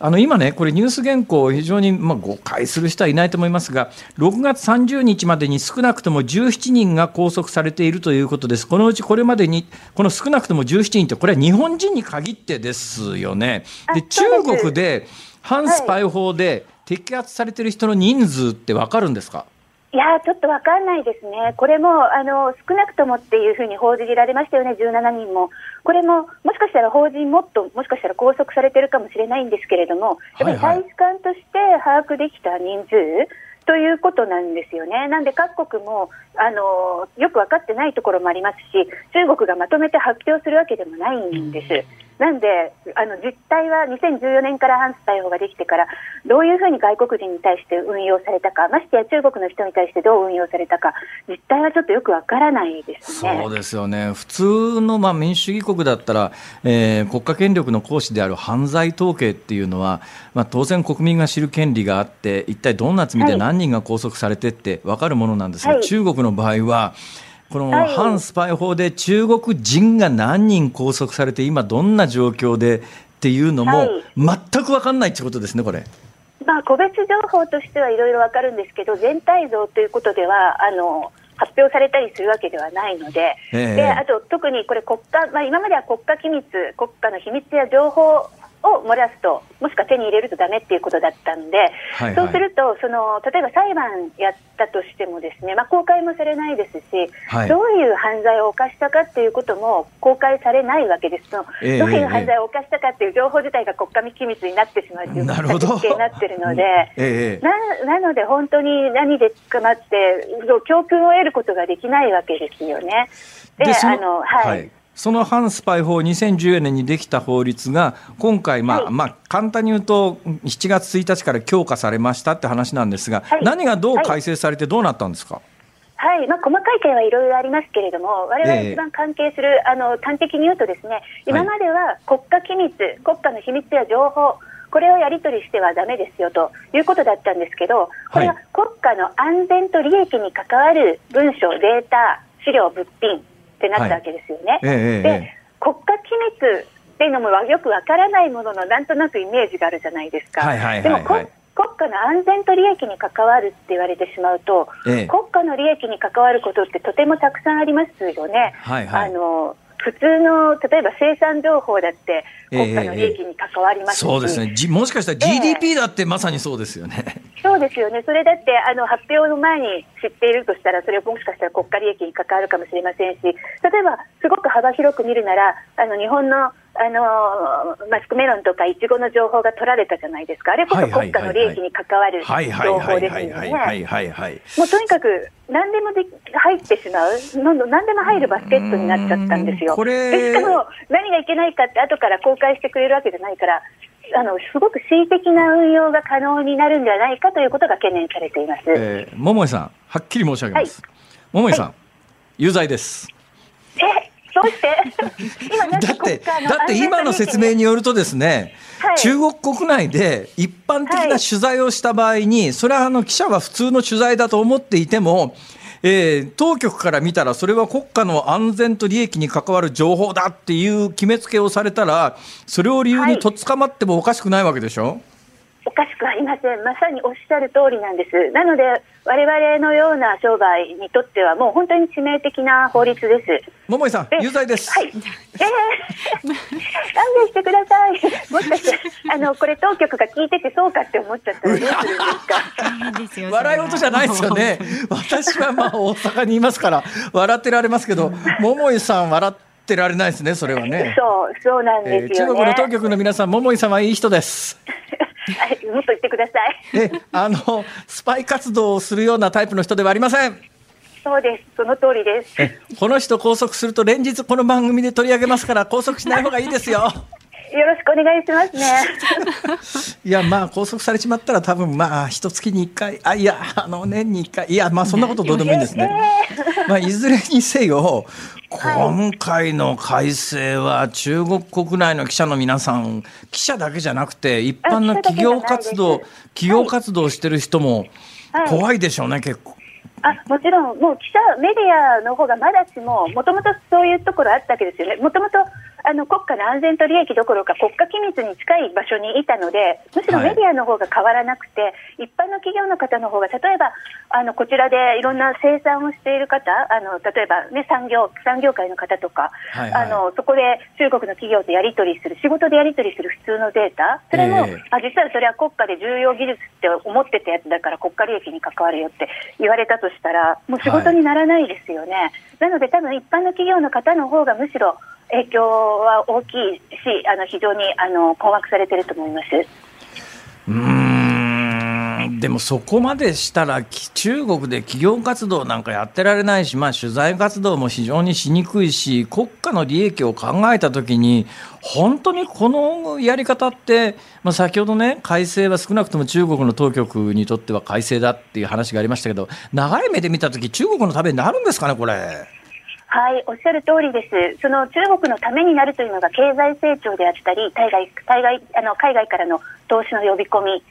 Speaker 1: あの今ね、これニュース原稿非常にまあ誤解する人はいないと思いますが、6月30日までに少なくとも17人が拘束されているということです。このうちこれまでにこの少なくとも17人ってこれは日本人に限ってですよね。で中国で反スパイ法で摘発されている人の人数ってわかるんですか？
Speaker 3: いやちょっと分かんないですね、これもあの少なくともっていうふうに報じられましたよね、17人も、これももしかしたら法人もっともしかしたら拘束されてるかもしれないんですけれども、やっぱり大使館として把握できた人数、ということなんですよね。なんで各国もあのよく分かってないところもありますし、中国がまとめて発表するわけでもないんです。なんで、あの実態は2014年から反スパイ法ができてから、どういうふうに外国人に対して運用されたか、ましてや中国の人に対してどう運用されたか、実態はちょっとよくわからないですね。
Speaker 1: そうですよね、普通のまあ民主主義国だったら、えー、国家権力の行使である犯罪統計っていうのは、まあ、当然、国民が知る権利があって、一体どんな罪で何人が拘束されてって分かるものなんですが、はい、中国の場合は、この反スパイ法で中国人が何人拘束されて、今、どんな状況でっていうのも、全く分かんないってことですね、これ。
Speaker 3: まあ、個別情報としてはいろいろ分かるんですけど、全体像ということでは、あの発表されたりするわけではないので、えー、であと特にこれ国家、まあ、今までは国家機密、国家の秘密や情報を漏らすと、もしくは手に入れるとだめっていうことだったんで、はいはい、そうするとその、例えば裁判やったとしても、ですね、まあ、公開もされないですし、はい、どういう犯罪を犯したかっていうことも公開されないわけです。と、えー、どういう犯罪を犯したかっていう情報自体が国家機密になってしまうという設計になってるので、えー、ななので、本当に何で捕まって、教訓を得ることができないわけですよね。
Speaker 1: であのはいその反スパイ法、2014年にできた法律が、今回、まあ、はい、まあ、簡単に言うと、7月1日から強化されましたって話なんですが、はい、何がどう改正されて、どうなったんですか？
Speaker 3: はい、まあ、細かい点はいろいろありますけれども、われわれ一番関係する、えー、あの端的に言うと、ですね今までは国家機密、国家の秘密や情報、これをやり取りしてはだめですよということだったんですけど、これは国家の安全と利益に関わる文書、データ、資料、物品ってなったわけですよね。はいえで国家機密っていうのもよくわからないもののなんとなくイメージがあるじゃないですか。でも国家の安全と利益に関わるって言われてしまうと、ええ、国家の利益に関わることってとてもたくさんありますよね。はいはい、あの普通の例えば生産情報だって国家の利益に関わりますし、
Speaker 1: えー、そうですね。もしかしたら GDP だってまさにそうですよね。
Speaker 3: そうですよね、それだってあの発表の前に知っているとしたら、それはもしかしたら国家利益に関わるかもしれませんし、例えばすごく幅広く見るなら、あの日本のあのマスクメロンとかイチゴの情報が取られたじゃあれこそ国家の利益に関わる情報ですよね。もうとにかく何でもで入ってしまう、どんどん何でも入るバスケットになっちゃったんですよ。でしかも何がいけないかって後から公開してくれるわけじゃないから、あのすごく恣意的な運用が可能になるんではないかということが懸念されています。
Speaker 1: えー、桃井さん、はっきり申し上げます。はい、桃井さん、はい、有罪です。
Speaker 3: えどうして？
Speaker 1: 今だってだって今の説明によるとですね、はい、中国国内で一般的な取材をした場合に、はい、それはあの記者は普通の取材だと思っていても、えー、当局から見たらそれは国家の安全と利益に関わる情報だっていう決めつけをされたらそれを理由にとっ捕まってもおかしくないわけでしょ、はい
Speaker 3: おかしくありません、まさにおっしゃる通りなんです、なので、われわれのような商売にとっては、もう本当に致命的な法律です。
Speaker 1: 桃井さん、有罪です。はい、え
Speaker 3: ー、勘弁してください。もしかして、あの、これ当局が聞いてて、そうかって思っちゃったらどうするんですか？
Speaker 1: 笑い事じゃないですよね。私はまあ大阪にいますから、笑ってられますけど、桃井さん笑ってられないですね、それはね。
Speaker 3: そう、そうなんですよ、ねえー、
Speaker 1: 中国の当局の皆さん、桃井さんはいい人です。
Speaker 3: はい、もっと言ってください。
Speaker 1: え、あのスパイ活動をするようなタイプの人ではありません。
Speaker 3: そうです。その通りです。え、
Speaker 1: この人拘束すると連日この番組で取り上げますから拘束しない方がいいですよ。
Speaker 3: よろしくお願いします
Speaker 1: ね。いや、まあ、拘束されちまったら、多分まあ、一月に一回、あ、いや、あの、年に一回、いや、まあ、そんなことどうでもいいんですね。まあ、いずれにせよ、今回の改正は中国国内の記者の皆さん、記者だけじゃなくて、一般の企業活動、企業活動してる人も怖いでしょうね、結構。
Speaker 3: あもちろん、もう記者、メディアの方がまだしも、もともとそういうところあったわけですよね、もともとあの国家の安全と利益どころか国家機密に近い場所にいたのでむしろメディアの方が変わらなくて、はい、一般の企業の方の方が例えばあのこちらでいろんな生産をしている方あの例えば、ね、産業産業界の方とか、はいはい、あのそこで中国の企業とやり取りする仕事でやり取りする普通のデータそれも、えー、あ実はそれは国家で重要技術って思ってたやつだから国家利益に関わるよって言われたとしたらもう仕事にならないですよね。はい、なので多分一般の企業の方の方がむしろ影響は大きいし、あの非常にあの困惑されてると思います。
Speaker 1: うんでもそこまでしたら中国で企業活動なんかやってられないし、まあ、取材活動も非常にしにくいし国家の利益を考えたときに本当にこのやり方って、まあ、先ほどね改正は少なくとも中国の当局にとっては改正だっていう話がありましたけど長い目で見たとき中国のためになるんですかねこれ。
Speaker 3: はい、おっしゃる通りです。その中国のためになるというのが経済成長であったり、海外海外あの海外からの投資の呼び込み、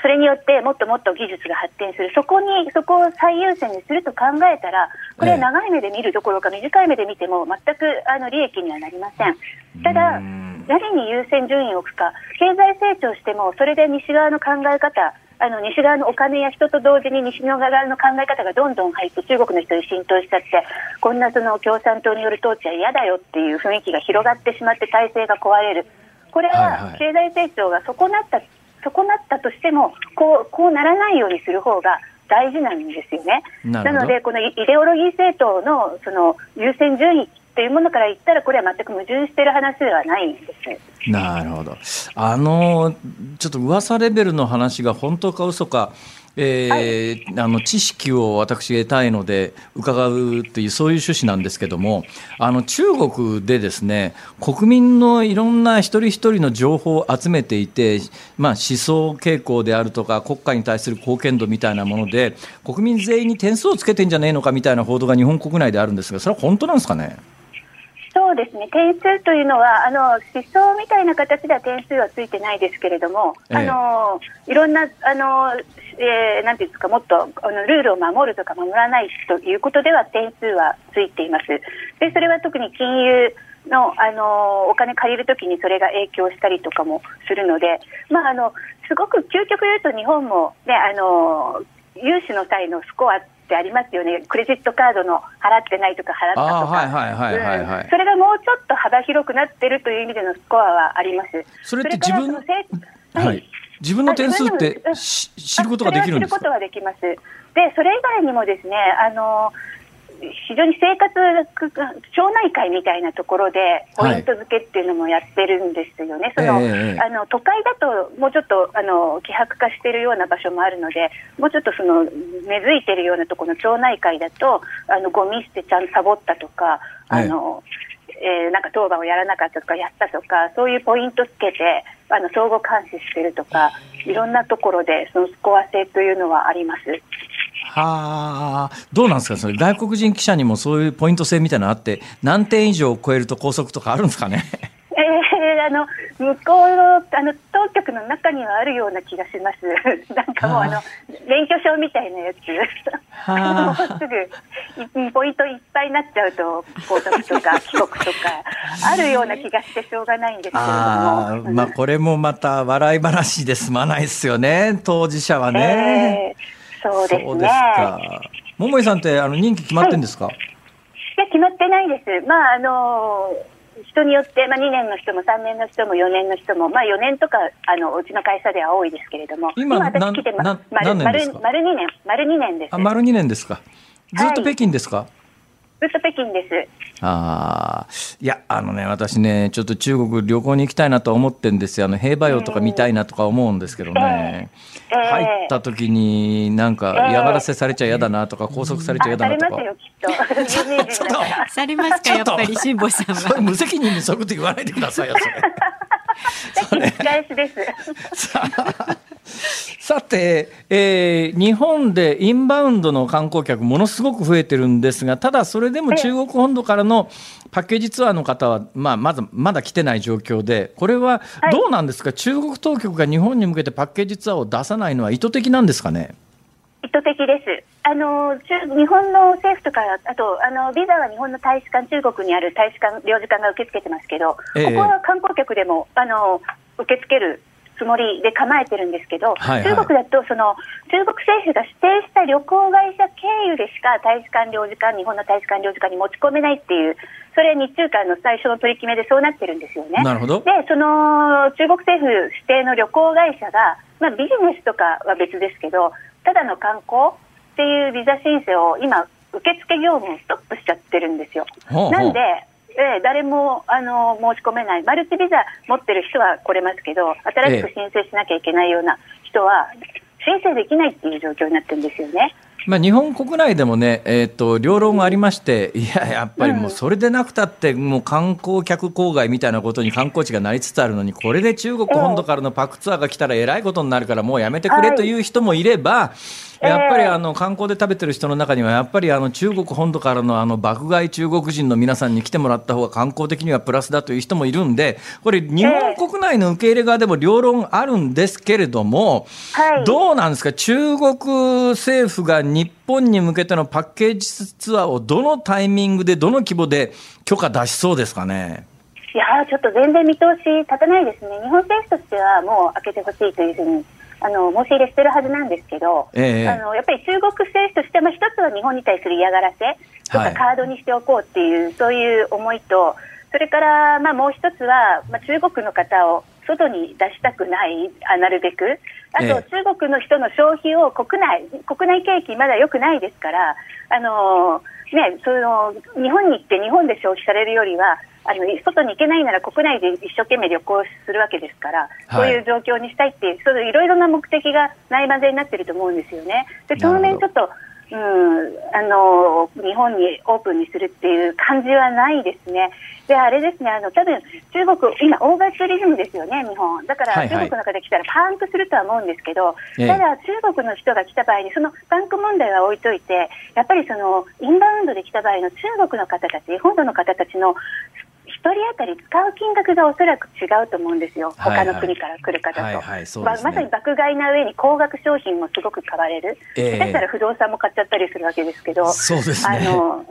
Speaker 3: それによってもっともっと技術が発展する、そこにそこを最優先にすると考えたら、これは長い目で見るどころか、短い目で見ても全くあの利益にはなりません。ただ、何に優先順位を置くか、経済成長しても、それで西側の考え方、あの西側のお金や人と同時に西側の考え方がどんどん入って中国の人に浸透しちゃってこんなその共産党による統治は嫌だよっていう雰囲気が広がってしまって体制が壊れる。これは経済成長が損なった、損なったとしてもこうこうならないようにする方が大事なんですよね。なのでこのイデオロギー政党のその優先順位というものから言ったら、これは全く矛盾している話ではないんです。
Speaker 1: なるほど。あの、ちょっと噂レベルの話が本当か嘘か、えー、はい、あの知識を私得たいので伺うというそういう趣旨なんですけどもあの中国でですね国民のいろんな一人一人の情報を集めていて、まあ、思想傾向であるとか国家に対する貢献度みたいなもので国民全員に点数をつけてんじゃねえのかみたいな報道が日本国内であるんですがそれは本当なんですかね？
Speaker 3: そそうですね点数というのはあの思想みたいな形では点数はついてないですけれども、ええ、あのいろんなあの、えー、なんていうんですかもっとあのルールを守るとか守らないということでは点数はついています。でそれは特に金融のあのお金借りるときにそれが影響したりとかもするので、まあ、あのすごく究極言うと日本も、ね、あの融資の際のスコアってありますよね、クレジットカードの払ってないとか払ったとか、それがもうちょっと幅広くなってるという意味でのスコアはあります。
Speaker 1: それって自分はい、自分の点数って知ることができるんですか？知ることはできます。で、
Speaker 3: それ以外にもですね、あの非常に生活町内会みたいなところでポイント付けっていうのもやってるんですよね、はい、その、えー、あの都会だともうちょっとあの希薄化しているような場所もあるのでもうちょっとその根付いているようなところの町内会だとあのゴミ捨てちゃんサボったとかあの、はいえー、なんか当番をやらなかったとかやったとかそういうポイントつけてあの相互監視してるとかいろんなところでそのスコア性というのはあります。
Speaker 1: はあ、どうなんですか、それ外国人記者にもそういうポイント制みたいなのあって、何点以上超えると拘束とかあるんですかね？
Speaker 3: えー、あの向こうのあの当局の中にはあるような気がします。なんかもうあの免許証みたいなやつ。もうすぐポイントいっぱいになっちゃうと拘束とか 帰国とかあるような気がしてしょうがないんですけれども。あ
Speaker 1: まあこれもまた笑い話で済まないですよね。当事者はね。
Speaker 3: えーそうですね。
Speaker 1: 桃井さんってあの任期決まってんですか、はい、い
Speaker 3: や、決まってないです。まあ、あの人によって、まあ、2年の人も3年の人も4年の人も、まあ、4年とかあのうちの会社では多いですけれども、
Speaker 1: 今、今私来て、ま、
Speaker 3: 丸丸2年、丸2年です。
Speaker 1: あ丸2年ですか。ずっと北京ですか、はい
Speaker 3: ずっと北京です。
Speaker 1: ああ、いや、あのね、私ね、ちょっと中国旅行に行きたいなと思ってんですよ。あの、兵馬俑とか見たいなとか思うんですけどね。えーえー、入った時に、なんか嫌がらせされちゃ嫌だなとか、拘束されちゃ嫌だなとか。されますよ、
Speaker 2: きっと。されますか、やっぱり辛坊さんは。
Speaker 1: 無責任にそういうこと言わないでくださいよ、それ。
Speaker 3: それ。です。さ
Speaker 1: て、えー、日本でインバウンドの観光客、ものすごく増えてるんですが、ただそれでも中国本土からのパッケージツアーの方は、まあ、まずまだ来てない状況で、これはどうなんですか、はい、中国当局が日本に向けてパッケージツアーを出さないのは意図的なんですかね？
Speaker 3: 意図的です。あの日本の政府とか、あとあのビザは日本の大使館、中国にある大使館、領事館が受け付けてますけど、えここは観光客でもあの受け付けるつもりで構えてるんですけど、はいはい、中国だとその中国政府が指定した旅行会社経由でしか大使館、領事館、日本の大使館、領事館に持ち込めないっていう、それ日中間の最初の取り決めでそうなってるんですよね。
Speaker 1: なるほど
Speaker 3: で、その中国政府指定の旅行会社が、まあ、ビジネスとかは別ですけど、ただの観光っていうビザ申請を今、受付業務をストップしちゃってるんですよ。ほうほうなんでえー、誰もあの申し込めない、マルチビザ持ってる人は来れますけど、新しく申請しなきゃいけないような人は、申請できないっていう状況になってるんですよね。
Speaker 1: まあ、日本国内でもね、えーと、両論がありまして、いや、やっぱりもうそれでなくたって、もう観光客郊外みたいなことに観光地がなりつつあるのに、これで中国本土からのパックツアーが来たらえらいことになるから、もうやめてくれという人もいれば、やっぱりあの観光で食べてる人の中には、やっぱりあの中国本土からのあの爆買い中国人の皆さんに来てもらった方が観光的にはプラスだという人もいるんで、これ、日本国内の受け入れ側でも両論あるんですけれども、どうなんですか、中国政府が日本に向けてのパッケージツアーをどのタイミングで、どの規模で許可出しそうですかね？
Speaker 3: いやちょっと全然見通し立たないですね、日本政府としてはもう開けてほしいというふうにあの申し入れしてるはずなんですけど、えー、あのやっぱり中国政府としては、まあ、一つは日本に対する嫌がらせとかカードにしておこうっていう、はい、そういう思いと、それから、まあ、もう一つは、まあ、中国の方を外に出したくない、あなるべく、あと、中国の人の消費を国内、国内景気、まだ良くないですから、あのね、その日本に行って日本で消費されるよりは、あの外に行けないなら国内で一生懸命旅行するわけですから、そういう状況にしたいっていう、そういういろいろな目的がないまぜになってると思うんですよね。で当面ちょっとうん、あの日本にオープンにするっていう感じはないですね。で、あれですね、あの多分中国、今、オーバーツーリズムですよね、日本。だから中国の方来たらパンクするとは思うんですけど、はいはい、ただ中国の人が来た場合に、そのパンク問題は置いといて、やっぱりそのインバウンドで来た場合の中国の方たち、本土の方たちの人当たり使う金額がおそらく違うと思うんですよ、他の国から来る方と。まさに爆買いな上に高額商品もすごく買われる、えー、だったら不動産も買っちゃったりするわけですけど、
Speaker 1: そうですね、あの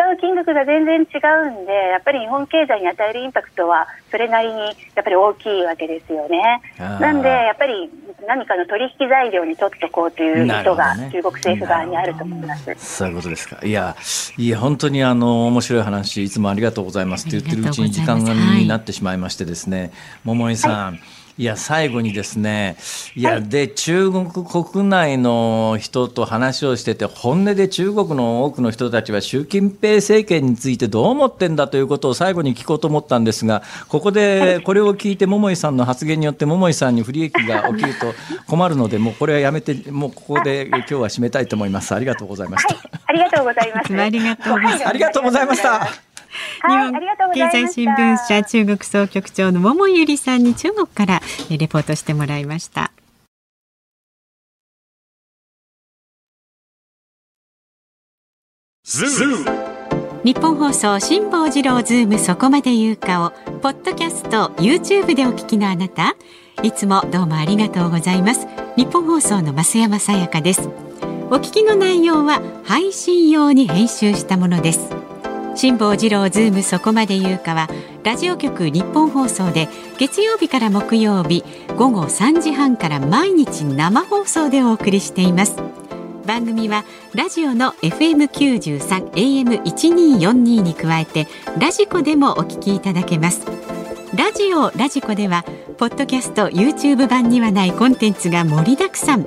Speaker 3: 使う金額が全然違うんで、やっぱり日本経済に与えるインパクトは、それなりにやっぱり大きいわけですよね。なんで、やっぱり何かの取引材料に取っておこうという意図が、中国政府側にあると思います、ね、
Speaker 1: そういうことですか。いや、いや、本当にあの面白い話、いつもありがとうございますって言ってるうちに時間になってしまいましてですね、桃井さん。はいいや最後にですねいや、はい、で中国国内の人と話をしてて本音で中国の多くの人たちは習近平政権についてどう思ってんだということを最後に聞こうと思ったんですがここでこれを聞いて桃井さんの発言によって桃井さんに不利益が起きると困るのでもうこれはやめてもうここで今日は締めたいと思います。ありがとうございました、はい、
Speaker 3: ありがとうございます
Speaker 2: ありがとうございます
Speaker 1: ありがとうございました
Speaker 3: 日本
Speaker 2: 経済新聞社中国総局長の桃ゆりさんに中国からレポートしてもらいました。ニッポン放送辛坊治郎ズームそこまで言うかをポッドキャスト YouTube でお聞きのあなた。いつもどうもありがとうございます。ニッポン放送の増山さやかです。お聞きの内容は配信用に編集したものです辛坊治郎ズームそこまで言うかはラジオ局ニッポン放送で月曜日から木曜日午後3時半から毎日生放送でお送りしています。番組はラジオの FM93 AM1242 に加えてラジコでもお聞きいただけます。ラジオラジコではポッドキャスト YouTube 版にはないコンテンツが盛りだくさん。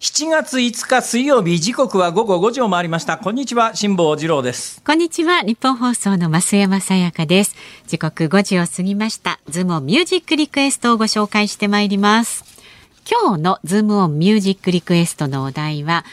Speaker 1: 7月5日水曜日時刻は午後5時を回りました。こんにちは辛坊治郎です。
Speaker 2: こんにちは日本放送の増山さやかです。時刻5時を過ぎました。ズームオンミュージックリクエストをご紹介してまいります。今日のズームオンミュージックリクエストのお題は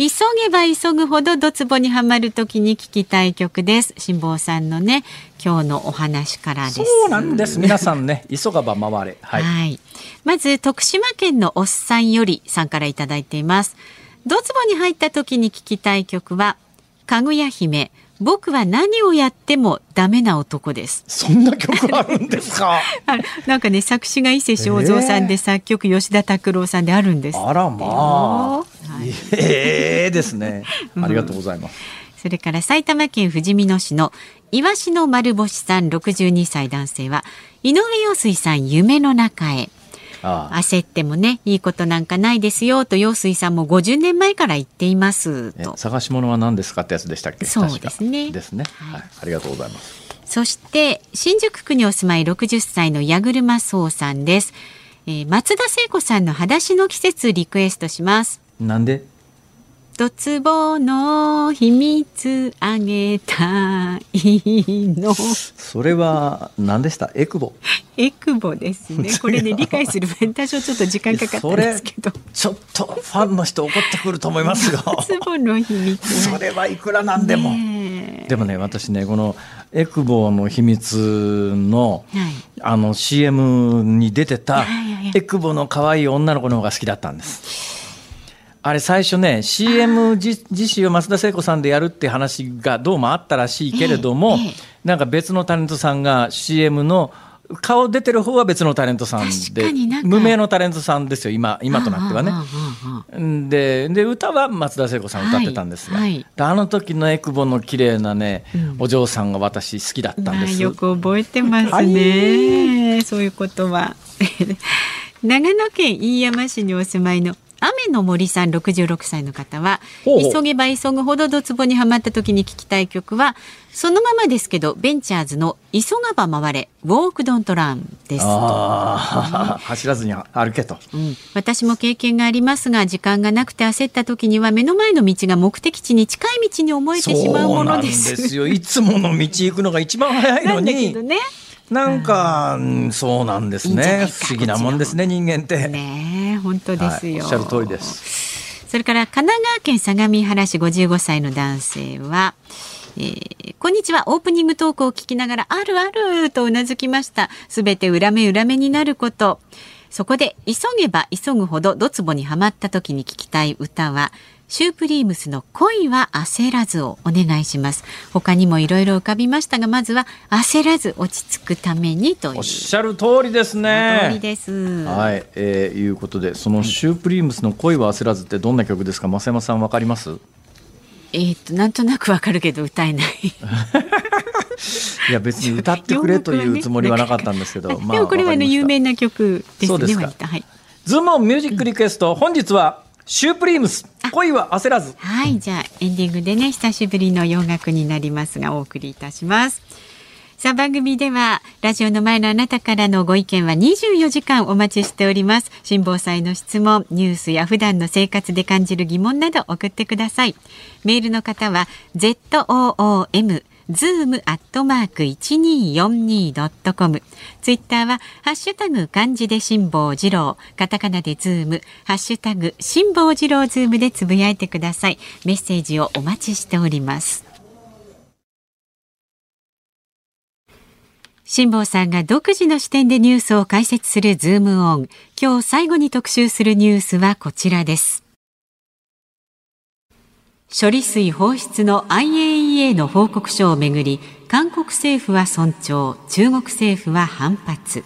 Speaker 2: 急げば急ぐほどドツボにはまるときに聞きたい曲です。辛坊さんのね、今日のお話からです。
Speaker 1: そうなんです。皆さんね、急がば回れ。
Speaker 2: はい。はい、まず、徳島県のおっさんよりさんからいただいています。ドツボに入った時に聞きたい曲は、かぐや姫、僕は何をやってもダメな男です。
Speaker 1: そんな曲あるんですか？
Speaker 2: なんかね、作詞が伊勢正蔵さんで、えー、作曲吉田拓郎さんであるんです。
Speaker 1: あらまあ。はい、ええですね。ありがとうございます。
Speaker 2: うん、それから埼玉県ふじみ野市のイワシの丸星さん62歳男性は井上陽水さん夢の中へ。焦ってもねいいことなんかないですよと陽水さんも50年前から言っていますと。
Speaker 1: 探し物は何ですかってやつでしたっけ？
Speaker 2: そうですね。
Speaker 1: ですね、はい、はい、ありがとうございます。
Speaker 2: そして新宿区にお住まい60歳の矢車荘さんです、えー、松田聖子さんの裸足の季節リクエストします。
Speaker 1: なんで？
Speaker 2: ドツボの秘密あげたいの。
Speaker 1: それは何でした？エクボ。
Speaker 2: エクボですね。これね理解する分多少ちょっと時間かかったんですけど。
Speaker 1: ちょっとファンの人怒ってくると思いますよ。
Speaker 2: ドツボの秘密。
Speaker 1: それはいくらなんでも。でもね私ねこのエクボの秘密の、はい、あの CM に出てたエクボの可愛い女の子の方が好きだったんです。あれ最初ね CM 自身を増田聖子さんでやるって話がどうもあったらしいけれども、ええ、なんか別のタレントさんが CM の顔出てる方は別のタレントさんで無名のタレントさんですよ今今となってはね。でで歌は松田聖子さん歌ってたんですが、はいはい、あの時のエクボの綺麗なね、うん、お嬢さんが私好きだったんです。
Speaker 2: よく覚えてますね、はい、そういうことは。長野県飯山市にお住まいの雨の森さん66歳の方は急げば急ぐほどドツボにはまった時に聞きたい曲はそのままですけどベンチャーズの急がば回れウォークドントランです
Speaker 1: 走らずに歩けと、
Speaker 2: うん、私も経験がありますが時間がなくて焦った時には目の前の道が目的地に近い道に思えてしまうものです。
Speaker 1: ですよ。いつもの道行くのが一番早いのに。ねなんか、そうなんですね。不思議なもんですね、人間って。
Speaker 2: ね本当ですよ、
Speaker 1: はい、おっしゃる通りです。
Speaker 2: それから神奈川県相模原市55歳の男性は、えー、こんにちは。オープニングトークを聞きながら、あるあるとうなずきました。すべて裏目裏目になること。そこで、急げば急ぐほどドツボにはまった時に聞きたい歌は、シュープリームスの恋は焦らずをお願いします。他にもいろいろ浮かびましたがまずは焦らず落ち着くためにという。
Speaker 1: おっしゃる通りですね。
Speaker 2: 通りです。
Speaker 1: はい、えー、いうことでそのシュープリームスの恋は焦らずってどんな曲ですか？増山さんわかります？
Speaker 2: えー、っとなんとなくわかるけど歌えない。
Speaker 1: いや別に歌ってくれというつもりはなかったんですけど、
Speaker 2: まあ、でもこれはね有名な曲ですね。そうですか。はい。
Speaker 1: ズームオンミュージックリクエスト、本日はシュープリームス。恋は焦らず。
Speaker 2: はいじゃあエンディングでね久しぶりの洋楽になりますがお送りいたします。さあ番組ではラジオの前のあなたからのご意見は24時間お待ちしております。辛坊さんの質問ニュースや普段の生活で感じる疑問など送ってください。メールの方は zoom ズームアットマーク一二四二ドットコム。ツイッターはハッシュタグ漢字で辛坊治郎、カタカナでズーム、ハッシュタグ辛坊治郎ズームでつぶやいてください。メッセージをお待ちしております。辛坊さんが独自の視点でニュースを解説するズームオン。今日最後に特集するニュースはこちらです。処理水放出の IAEA の報告書をめぐり韓国政府は尊重中国政府は反発。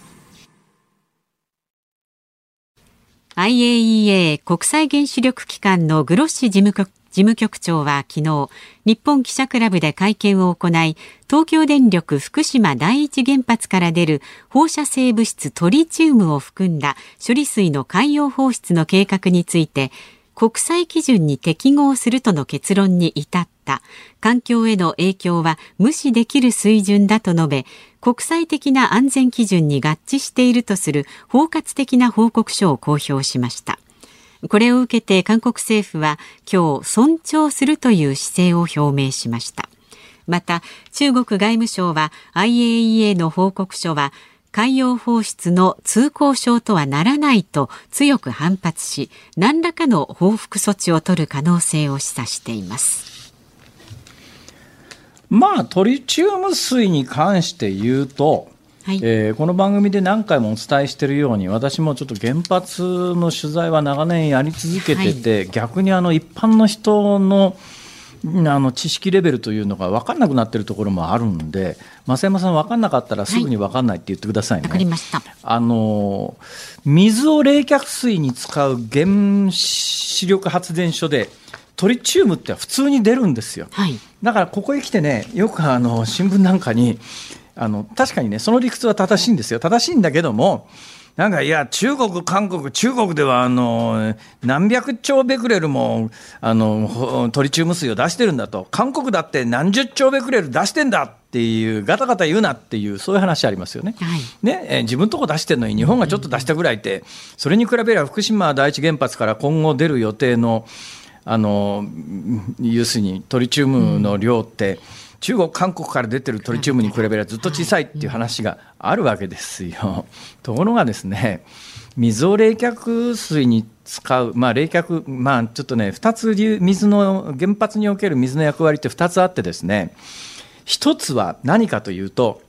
Speaker 2: IAEA 国際原子力機関のグロッシ事務局事務局長は昨日、日本記者クラブで会見を行い、東京電力福島第一原発から出る放射性物質トリチウムを含んだ処理水の海洋放出の計画について、国際基準に適合するとの結論に至った環境への影響は無視できる水準だと述べ国際的な安全基準に合致しているとする包括的な報告書を公表しました。これを受けて韓国政府は今日尊重するという姿勢を表明しました。また中国外務省は IAEA の報告書は海洋放出の通行証とはならないと強く反発し何らかの報復措置を取る可能性を示唆しています。
Speaker 1: まあトリチウム水に関して言うとはい、えー、この番組で何回もお伝えしているように私もちょっと原発の取材は長年やり続けてて、はい、逆にあの一般の人のあの知識レベルというのが分かんなくなっているところもあるんで増山さん分かんなかったらすぐに分かんないって言ってくださいね。
Speaker 2: はい、
Speaker 1: あの水を冷却水に使う原子力発電所でトリチウムって普通に出るんですよ。はい、だからここへ来てねよくあの新聞なんかにあの確かにねその理屈は正しいんですよ正しいんだけどもなんかいや、中国、韓国、中国ではあの何百兆ベクレルもあのトリチウム水を出してるんだと、韓国だって何十兆ベクレル出してんだっていう、ガタガタ言うなっていう、そういう話ありますよね。はい、ねえ自分とこ出してるのに、日本がちょっと出したぐらいで、それに比べれば福島第一原発から今後出る予定の、あの要するにトリチウムの量って、うん中国、韓国から出てるトリチウムに比べればずっと小さいっていう話があるわけですよ。ところがですね水を冷却水に使う、まあ、冷却、まあ、ちょっとね2つ水の原発における水の役割って2つあってですね1つは何かというと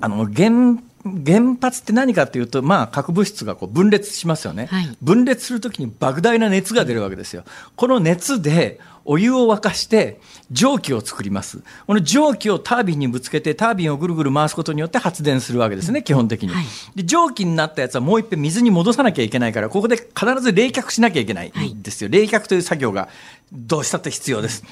Speaker 1: あの原原発って何かというと、まあ、核物質がこう分裂しますよね、はい、分裂するときに莫大な熱が出るわけですよ。この熱でお湯を沸かして蒸気を作ります。この蒸気をタービンにぶつけてタービンをぐるぐる回すことによって発電するわけですね、基本的に。はい、で蒸気になったやつはもう一遍水に戻さなきゃいけないから、ここで必ず冷却しなきゃいけないんですよ。冷却という作業がどうしたって必要です。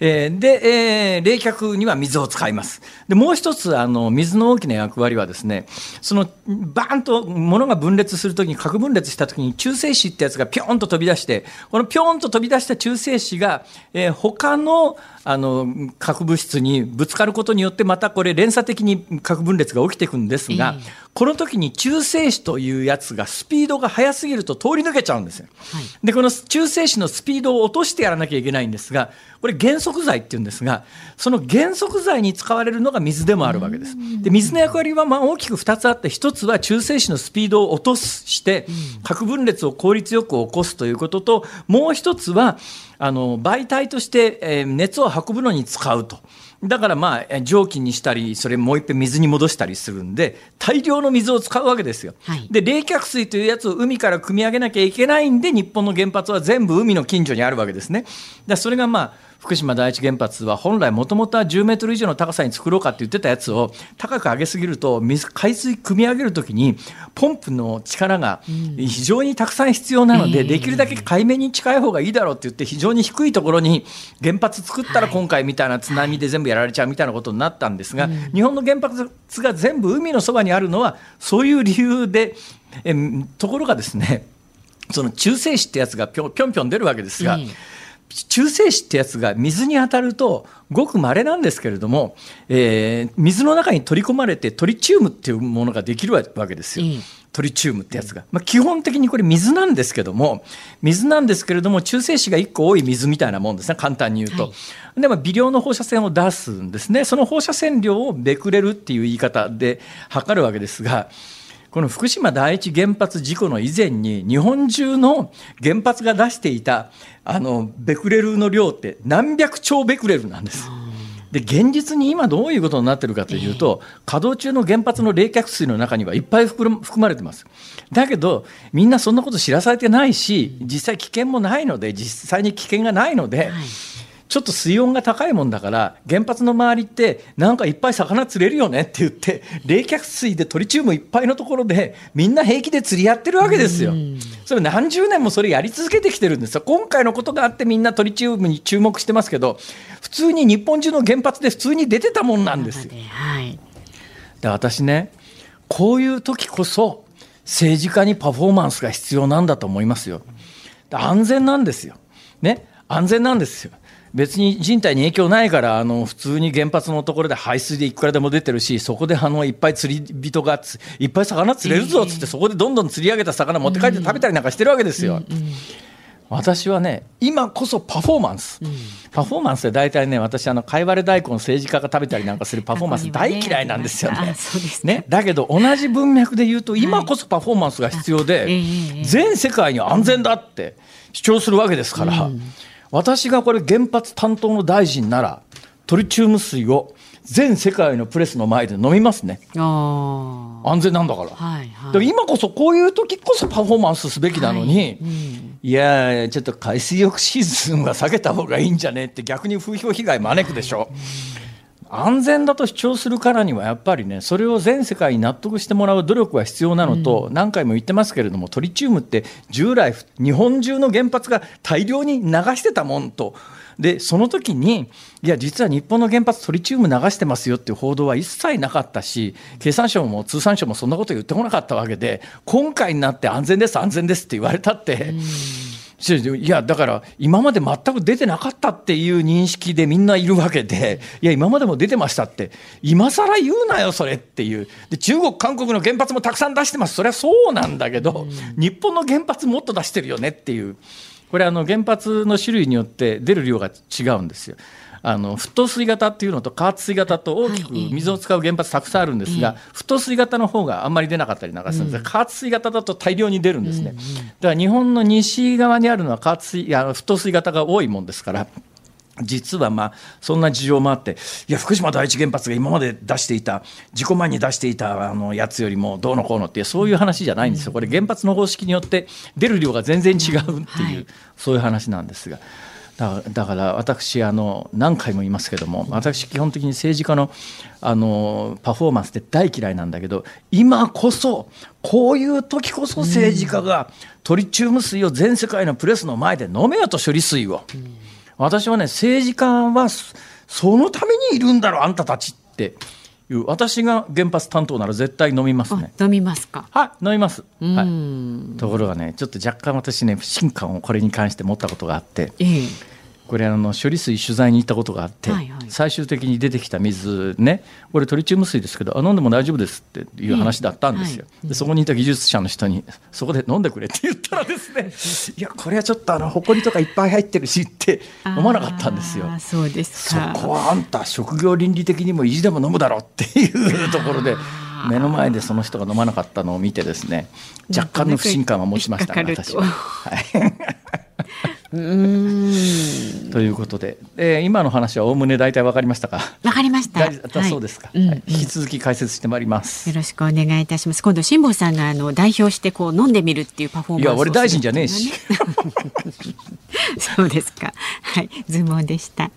Speaker 1: えー、で、えー、冷却には水を使います。で、もう一つ、あの、水の大きな役割はですね、その、バーンと物が分裂するときに、核分裂したときに、中性子ってやつがぴょんと飛び出して、このぴょんと飛び出した中性子が、えー、他の、あの、核物質にぶつかることによって、またこれ連鎖的に核分裂が起きていくんですが、えー、この時に中性子というやつがスピードが速すぎると通り抜けちゃうんですよ。はい、で、この中性子のスピードを落としてやらなきゃいけないんですが、これ原則剤っていうんですが、その原則剤に使われるのが水でもあるわけです。で、水の役割はまあ大きく2つあって、1つは中性子のスピードを落として、核分裂を効率よく起こすということと、もう1つは、あの、媒体として、え熱を運ぶのに使うと。だからまあ蒸気にしたり、それもう一遍水に戻したりするんで、大量の水を使うわけですよ。はい、で、冷却水というやつを海から汲み上げなきゃいけないんで、日本の原発は全部海の近所にあるわけですね。だそれがまあ、福島第一原発は本来もともとは10メートル以上の高さに作ろうかって言ってたやつを高く上げすぎると水海水汲み上げるときにポンプの力が非常にたくさん必要なので、できるだけ海面に近い方がいいだろうって言って非常に低いところに原発作ったら今回みたいな津波で全部やられちゃうみたいなことになったんですが、日本の原発が全部海のそばにあるのはそういう理由でえところがですねその中性子ってやつがぴょんぴょん出るわけですが。中性子ってやつが水に当たるとごく稀なんですけれども、えー、水の中に取り込まれてトリチウムっていうものができるわけですよ。トリチウムってやつが、まあ、基本的にこれ水なんですけども水なんですけれども中性子が1個多い水みたいなもんですね。簡単に言うと、はい、でも微量の放射線を出すんですね。その放射線量をベクレルっていう言い方で測るわけですがこの福島第一原発事故の以前に日本中の原発が出していたあのベクレルの量って何百兆ベクレルなんです。で現実に今どういうことになってるかというと、稼働中の原発の冷却水の中にはいっぱい含まれてます。だけど、みんなそんなこと知らされてないし、実際危険もないので、実際に危険がないので、はいちょっと水温が高いもんだから原発の周りってなんかいっぱい魚釣れるよねって言って冷却水でトリチウムいっぱいのところでみんな平気で釣りやってるわけですよ。それ何十年もそれやり続けてきてるんですよ。今回のことがあってみんなトリチウムに注目してますけど普通に日本中の原発で普通に出てたもんなんですよ。はい、で私ねこういう時こそ政治家にパフォーマンスが必要なんだと思いますよ。安全なんですよ。ね？安全なんですよ。別に人体に影響ないからあの普通に原発のところで排水でいくらでも出てるしそこであのいっぱい釣り人がいっぱい魚釣れるぞっつってそこでどんどん釣り上げた魚持って帰って食べたりなんかしてるわけですよ。私はね今こそパフォーマンス、パフォーマンスで大体ね私あの貝割れ大根政治家が食べたりなんかする パフォーマンス大嫌いなんですよね。ね。だけど同じ文脈で言うと今こそパフォーマンスが必要で、全世界に安全だって主張するわけですから。私がこれ原発担当の大臣ならトリチウム水を全世界のプレスの前で飲みますね。安全なんだから、はいはい、今こそこういう時こそパフォーマンスすべきなのに、はい。うん、いやちょっと海水浴シーズンは避けた方がいいんじゃねって逆に風評被害招くでしょ、はい安全だと主張するからにはやっぱりねそれを全世界に納得してもらう努力が必要なのと、うん、何回も言ってますけれどもトリチウムって従来日本中の原発が大量に流してたもんと。でその時にいや実は日本の原発トリチウム流してますよっていう報道は一切なかったし経産省も通産省もそんなこと言ってこなかったわけで今回になって安全です安全ですって言われたって。うんいやだから今まで全く出てなかったっていう認識でみんないるわけで いや今までも出てましたって今更言うなよそれっていう。で中国韓国の原発もたくさん出してます。それはそうなんだけど、日本の原発もっと出してるよねっていう。これあの原発の種類によって出る量が違うんですよ。あの沸騰水型っていうのと加圧水型と大きく水を使う原発たくさんあるんですが、沸騰水型の方があんまり出なかったりなんかするんです。が、加圧水型だと大量に出るんですね。だから日本の西側にあるのは加圧水いや沸騰水型が多いもんですから。実はまあそんな事情もあっていや福島第一原発が今まで出していた事故前に出していたあのやつよりもどうのこうのってそういう話じゃないんですよ。これ原発の方式によって出る量が全然違うっていう、そういう話なんですが。だだから私あの何回も言いますけども私基本的に政治家のあのパフォーマンスって大嫌いなんだけど今こそこういう時こそ政治家がトリチウム水を全世界のプレスの前で飲めよと処理水を。私はね政治家はそのためにいるんだろうあんたたちっていう私が原発担当なら絶対飲みますね。
Speaker 2: 飲みますか。
Speaker 1: はい飲みます、はい、ところがねちょっと若干私ね不信感をこれに関して持ったことがあって、ええこれあの処理水取材に行ったことがあって、はいはい、最終的に出てきた水ねこれトリチウム水ですけどあ飲んでも大丈夫ですっていう話だったんですよ、はい、でそこにいた技術者の人にそこで飲んでくれって言ったらですねいやこれはちょっとあの埃とかいっぱい入ってるしって飲まなかったんですよ。
Speaker 2: そうです
Speaker 1: そこはあんた職業倫理的にも意地でも飲むだろうっていうところで。目の前でその人が飲まなかったのを見てですね若干の不信感は持ちましたね私は。はい ということで、えー、今の話はおおむね大体わかりましたか？
Speaker 2: わかりました。
Speaker 1: だそうですか、引き続き解説してまいります。
Speaker 2: よろしくお願いいたします。今度辛坊さんがあの代表してこう飲んでみるっていうパフォーマンス、
Speaker 1: ね、いや俺大臣じゃねえし。
Speaker 2: そうですか。はい、ズモでした。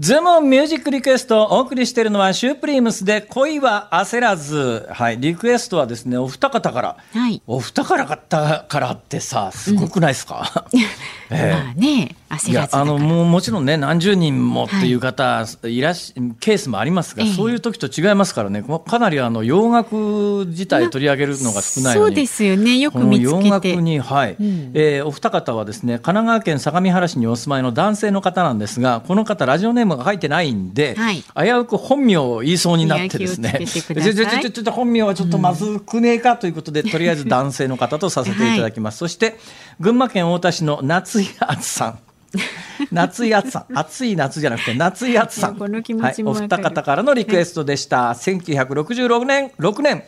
Speaker 1: ズームミュージックリクエストをお送りしているのはシュープリームスで恋は焦らず。はい、リクエストはですね、お二方から。はい、お二方からってさ、すごくないですか、うん。
Speaker 2: えー、まあね、
Speaker 1: いやあのもうもちろんね何十人もっていう方、い、らしケースもありますが、そういう時と違いますからね。かなりあの洋楽自体取り上げるのが少ない
Speaker 2: そうですよね。よく見つけて。
Speaker 1: 洋楽にはい、うん、えー、お二方はですね神奈川県相模原市にお住まいの男性の方なんですがこの方ラジオネームが書いてないんで、はい、危うく本名を言いそうになってですね。ちょちょちょ本名はちょっとまずくねえかということで、うん、とりあえず男性の方とさせていただきます、はい、そして群馬県太田市の夏井敦さん 夏い暑さ暑い夏じゃなくて夏い暑さ、はい、お二方からのリクエストでした、はい、1966年6年